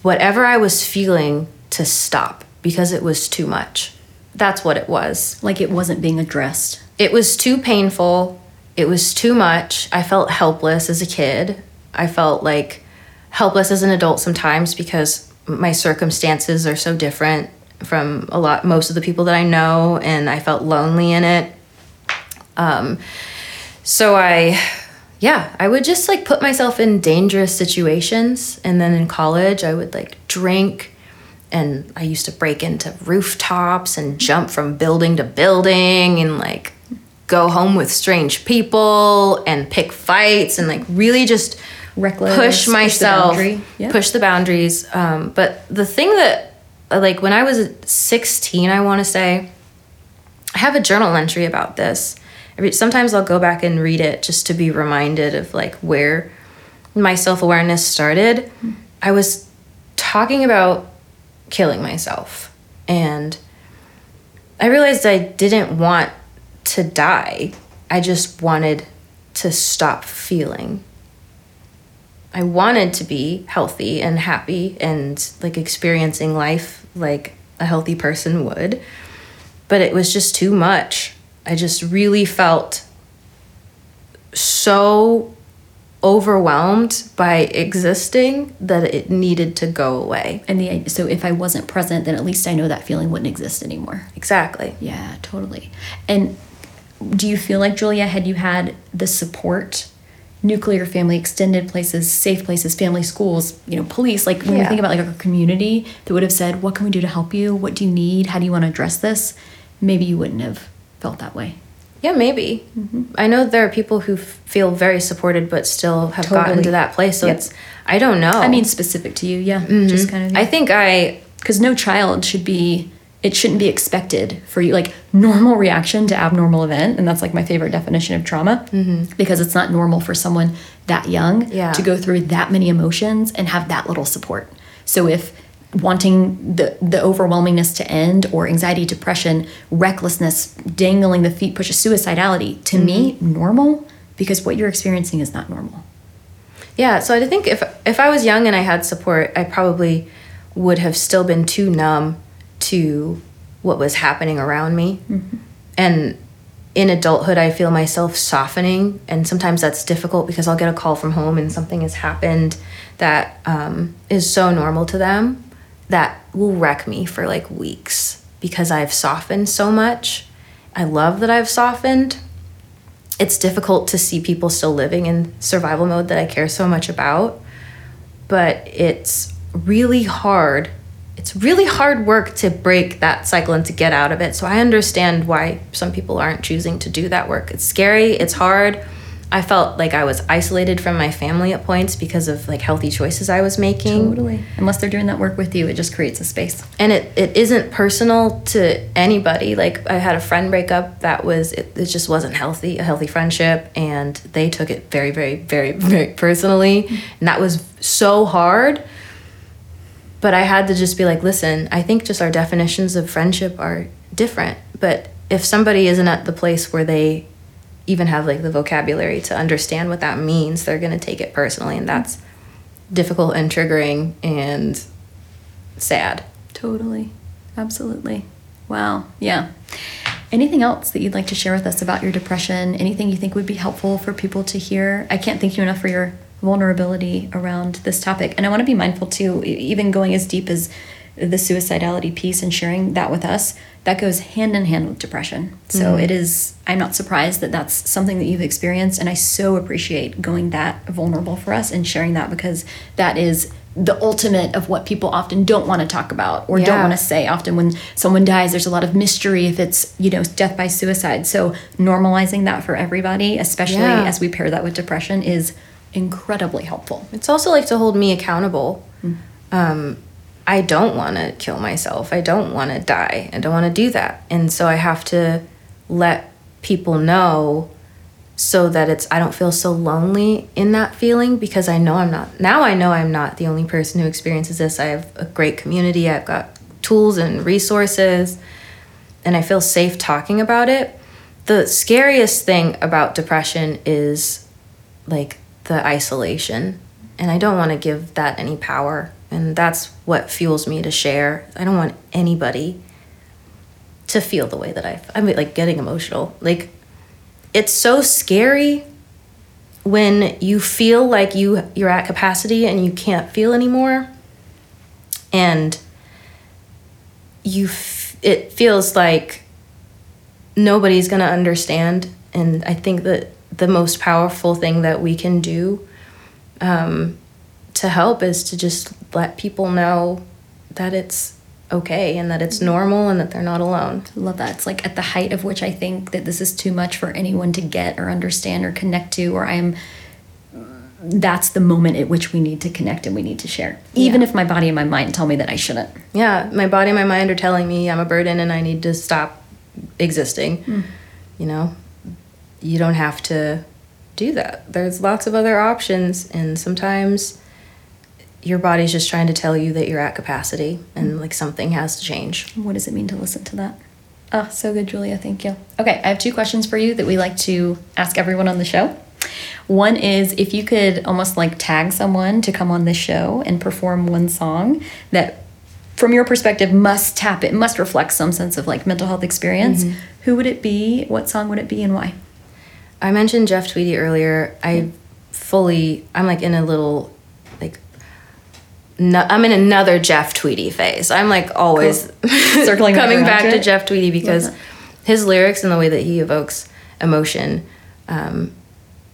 whatever I was feeling to stop because it was too much. That's what it was. Like it wasn't being addressed. It was too painful. It was too much. I felt helpless as a kid. I felt like helpless as an adult sometimes because my circumstances are so different from a lot most of the people that I know and I felt lonely in it. Um so I yeah, I would just like put myself in dangerous situations and then in college I would like drink and I used to break into rooftops and jump from building to building and like go home with strange people and pick fights and like really just Reckless, push push the myself boundary. Yeah. push the boundaries um, but the thing that like when i was 16 i want to say i have a journal entry about this sometimes i'll go back and read it just to be reminded of like where my self-awareness started i was talking about killing myself. And i realized i didn't want to die. I just wanted to stop feeling. I wanted to be healthy and happy and like experiencing life like a healthy person would, but it was just too much. I just really felt so overwhelmed by existing that it needed to go away. And the so if I wasn't present, then at least I know that feeling wouldn't exist anymore. Exactly. Yeah, totally. And do you feel like Julia, had you had the support, nuclear family, extended places, safe places, family, schools, you know, police, like when Yeah. think about like our community that would have said, "What can we do to help you? What do you need? How do you want to address this?" Maybe you wouldn't have felt that way. Yeah, maybe. Mm-hmm. I know there are people who f- feel very supported but still have gotten to that place. So Yep. it's, I don't know. I mean, specific to you, yeah, mm-hmm. just kind of. I think I because no child should be it shouldn't be expected for you like normal reaction to abnormal event and that's like my favorite definition of trauma mm-hmm. because it's not normal for someone that young Yeah. to go through that many emotions and have that little support so if wanting the the overwhelmingness to end or anxiety depression recklessness dangling the feet pushes suicidality to me normal because what you're experiencing is not normal. Yeah, so I think if if I was young and I had support, I probably would have still been too numb to what was happening around me. And in adulthood, I feel myself softening, and sometimes that's difficult because I'll get a call from home and something has happened that um, is so normal to them that will wreck me for like weeks because I've softened so much. I love that I've softened, it's difficult to see people still living in survival mode that I care so much about. But it's really hard. It's really hard work to break that cycle and to get out of it. So I understand why some people aren't choosing to do that work. It's scary, it's hard. I felt like I was isolated from my family at points because of like healthy choices I was making. Totally. Unless they're doing that work with you it just creates a space. And it, it isn't personal to anybody. Like i had a friend break up that was it, it just wasn't healthy a healthy friendship and they took it very very very very personally. And that was so hard. But i had to just be like listen i think just our definitions of friendship are different. But if somebody isn't at the place where they even have like the vocabulary to understand what that means they're going to take it personally and that's difficult and triggering and sad Totally. Absolutely. Wow. Yeah. Anything else that you'd like to share with us about your depression? Anything you think would be helpful for people to hear? I can't thank you enough for your vulnerability around this topic. And I want to be mindful too, even going as deep as the suicidality piece and sharing that with us, that goes hand in hand with depression. So it is, I'm not surprised that that's something that you've experienced. And I so appreciate going that vulnerable for us and sharing that because that is the ultimate of what people often don't want to talk about or don't want to say. Often when someone dies, there's a lot of mystery if it's, you know, death by suicide. So normalizing that for everybody, especially Yeah. as we pair that with depression, is incredibly helpful. It's also like to hold me accountable. Um, I don't want to kill myself. I don't want to die. I don't want to do that. And so I have to let people know so that it's I don't feel so lonely in that feeling because I know I'm not now I know I'm not the only person who experiences this. I have a great community. I've got tools and resources and I feel safe talking about it. The scariest thing about depression is like the isolation and I don't want to give that any power and that's what fuels me to share. I don't want anybody to feel the way that I I'm like getting emotional. Like it's so scary when you feel like you you're at capacity and you can't feel anymore and you f- it feels like nobody's going to understand and i think that the most powerful thing that we can do um, to help is to just let people know that it's okay and that it's normal and that they're not alone. Love that. It's like at the height of which I think that this is too much for anyone to get or understand or connect to, or I'm that's the moment at which we need to connect and we need to share. Even Yeah. if my body and my mind tell me that I shouldn't. Yeah, my body and my mind are telling me I'm a burden and I need to stop existing. Hmm. You know, you don't have to do that. There's lots of other options, and sometimes your body's just trying to tell you that you're at capacity and mm-hmm. like something has to change. What does it mean to listen to that? Oh, so good, Julia. Thank you. Okay, I have two questions for you that we like to ask everyone on the show. One is if you could almost like tag someone to come on this show and perform one song that, from your perspective, must tap it, must reflect some sense of like mental health experience, mm-hmm. who would it be? What song would it be and why? I mentioned Jeff Tweedy earlier. I fully, I'm like in a little, no, I'm in another Jeff Tweedy phase. I'm like always Circling coming back to it? Jeff Tweedy because his lyrics and the way that he evokes emotion, um,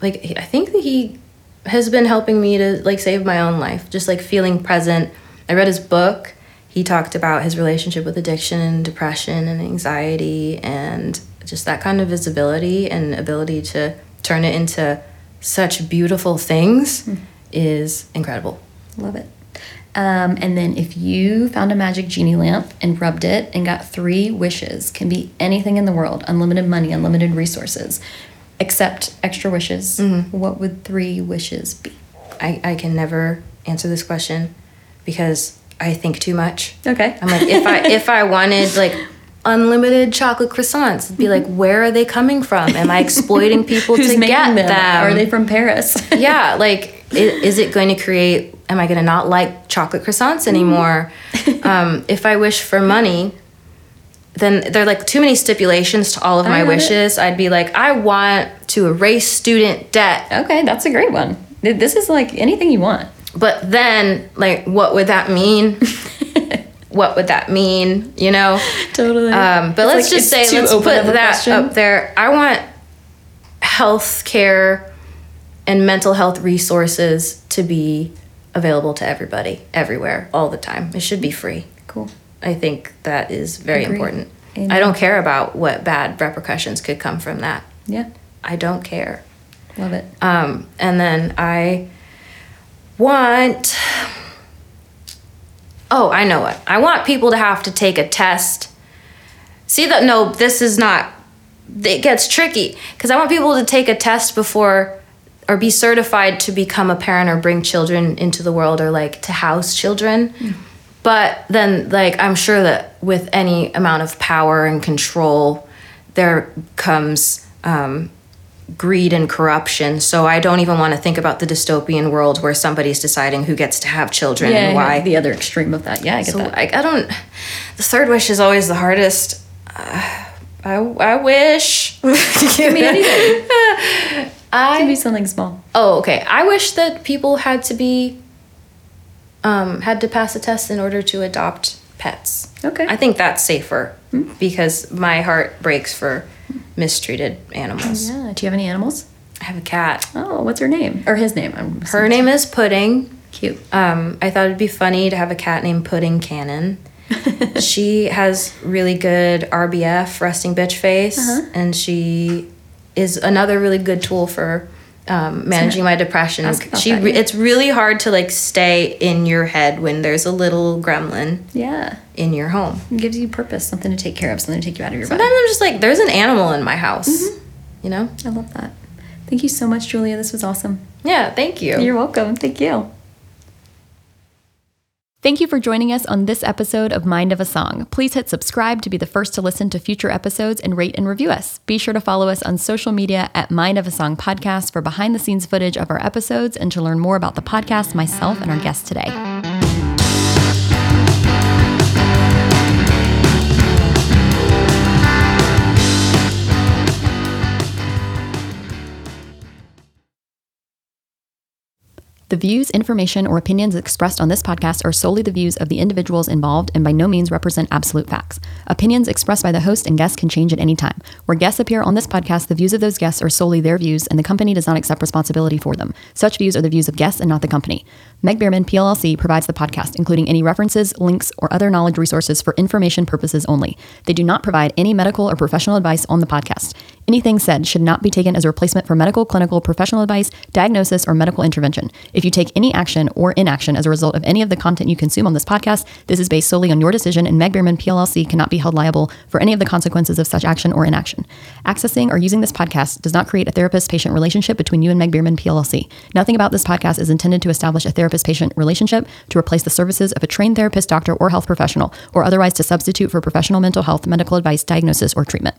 like I think that he has been helping me to like save my own life. Just like feeling present. I read his book. He talked about his relationship with addiction and depression and anxiety and just that kind of visibility and ability to turn it into such beautiful things is incredible. Love it. Um, and then if you found a magic genie lamp and rubbed it and got three wishes, can be anything in the world, unlimited money, unlimited resources, except extra wishes, what would three wishes be? I, I can never answer this question because I think too much. Okay. I'm like if I if I wanted like unlimited chocolate croissants, it'd be like where are they coming from? Am I exploiting people to get them? them? Are they from Paris? yeah, like i- is it going to create? Am I going to not like chocolate croissants anymore? um, if I wish for money, then there are like too many stipulations to all of my get it. wishes. I'd be like, I want to erase student debt. okay, that's a great one. This is like anything you want. But then, like, what would that mean? what would that mean? You know? Totally. Um, but let's just say, let's put that up there. I want health care and mental health resources to be available to everybody, everywhere, all the time. It should be free. Cool. I think that is very Agreed. important. Amen. I don't care about what bad repercussions could come from that. Yeah. I don't care. Love it. Um, and then I want. Oh, I know what. I want people to have to take a test. See that? No, this is not. It gets tricky because I want people to take a test before or be certified to become a parent or bring children into the world or like to house children. But then, like, I'm sure that with any amount of power and control, there comes um, greed and corruption. So I don't even want to think about the dystopian world where somebody's deciding who gets to have children Yeah, and why. The other extreme of that. Yeah, I get so that. I, I don't. The third wish is always the hardest. Uh, I I wish. Give me anything. I Could be something small. Oh, okay. I wish that people had to be um, had to pass a test in order to adopt pets. Okay. I think that's safer because my heart breaks for mistreated animals. Yeah. Do you have any animals? I have a cat. Oh, what's her name? Or his name? I'm Her name is Pudding. cute. Um, I thought it'd be funny to have a cat named Pudding Cannon. she has really good RBF, resting bitch face, Uh-huh. and she is another really good tool for um, managing my depression. She, that, yeah. it's really hard to like stay in your head when there's a little gremlin Yeah. in your home. It gives you purpose, something to take care of, something to take you out of your body. Sometimes body. I'm just like, there's an animal in my house, Mm-hmm. you know. I love that. Thank you so much, Julia. This was awesome. Yeah, thank you. You're welcome. Thank you. Thank you for joining us on this episode of Mind of a Song. Please hit subscribe to be the first to listen to future episodes and rate and review us. Be sure to follow us on social media at Mind of a Song Podcast for behind the scenes footage of our episodes and to learn more about the podcast, myself, and our guests today. The views, information, or opinions expressed on this podcast are solely the views of the individuals involved and by no means represent absolute facts. Opinions expressed by the host and guests can change at any time. Where guests appear on this podcast, the views of those guests are solely their views, and the company does not accept responsibility for them. Such views are the views of guests and not the company. Meg Bearman, PLLC, provides the podcast, including any references, links, or other knowledge resources for information purposes only. They do not provide any medical or professional advice on the podcast. Anything said should not be taken as a replacement for medical, clinical, professional advice, diagnosis, or medical intervention. If you take any action or inaction as a result of any of the content you consume on this podcast, this is based solely on your decision, and Meg Bearman, PLLC, cannot be held liable for any of the consequences of such action or inaction. Accessing or using this podcast does not create a therapist patient relationship between you and Meg Bearman, PLLC. Nothing about this podcast is intended to establish a therapist patient relationship, to replace the services of a trained therapist, doctor, or health professional, or otherwise to substitute for professional mental health, medical advice, diagnosis, or treatment.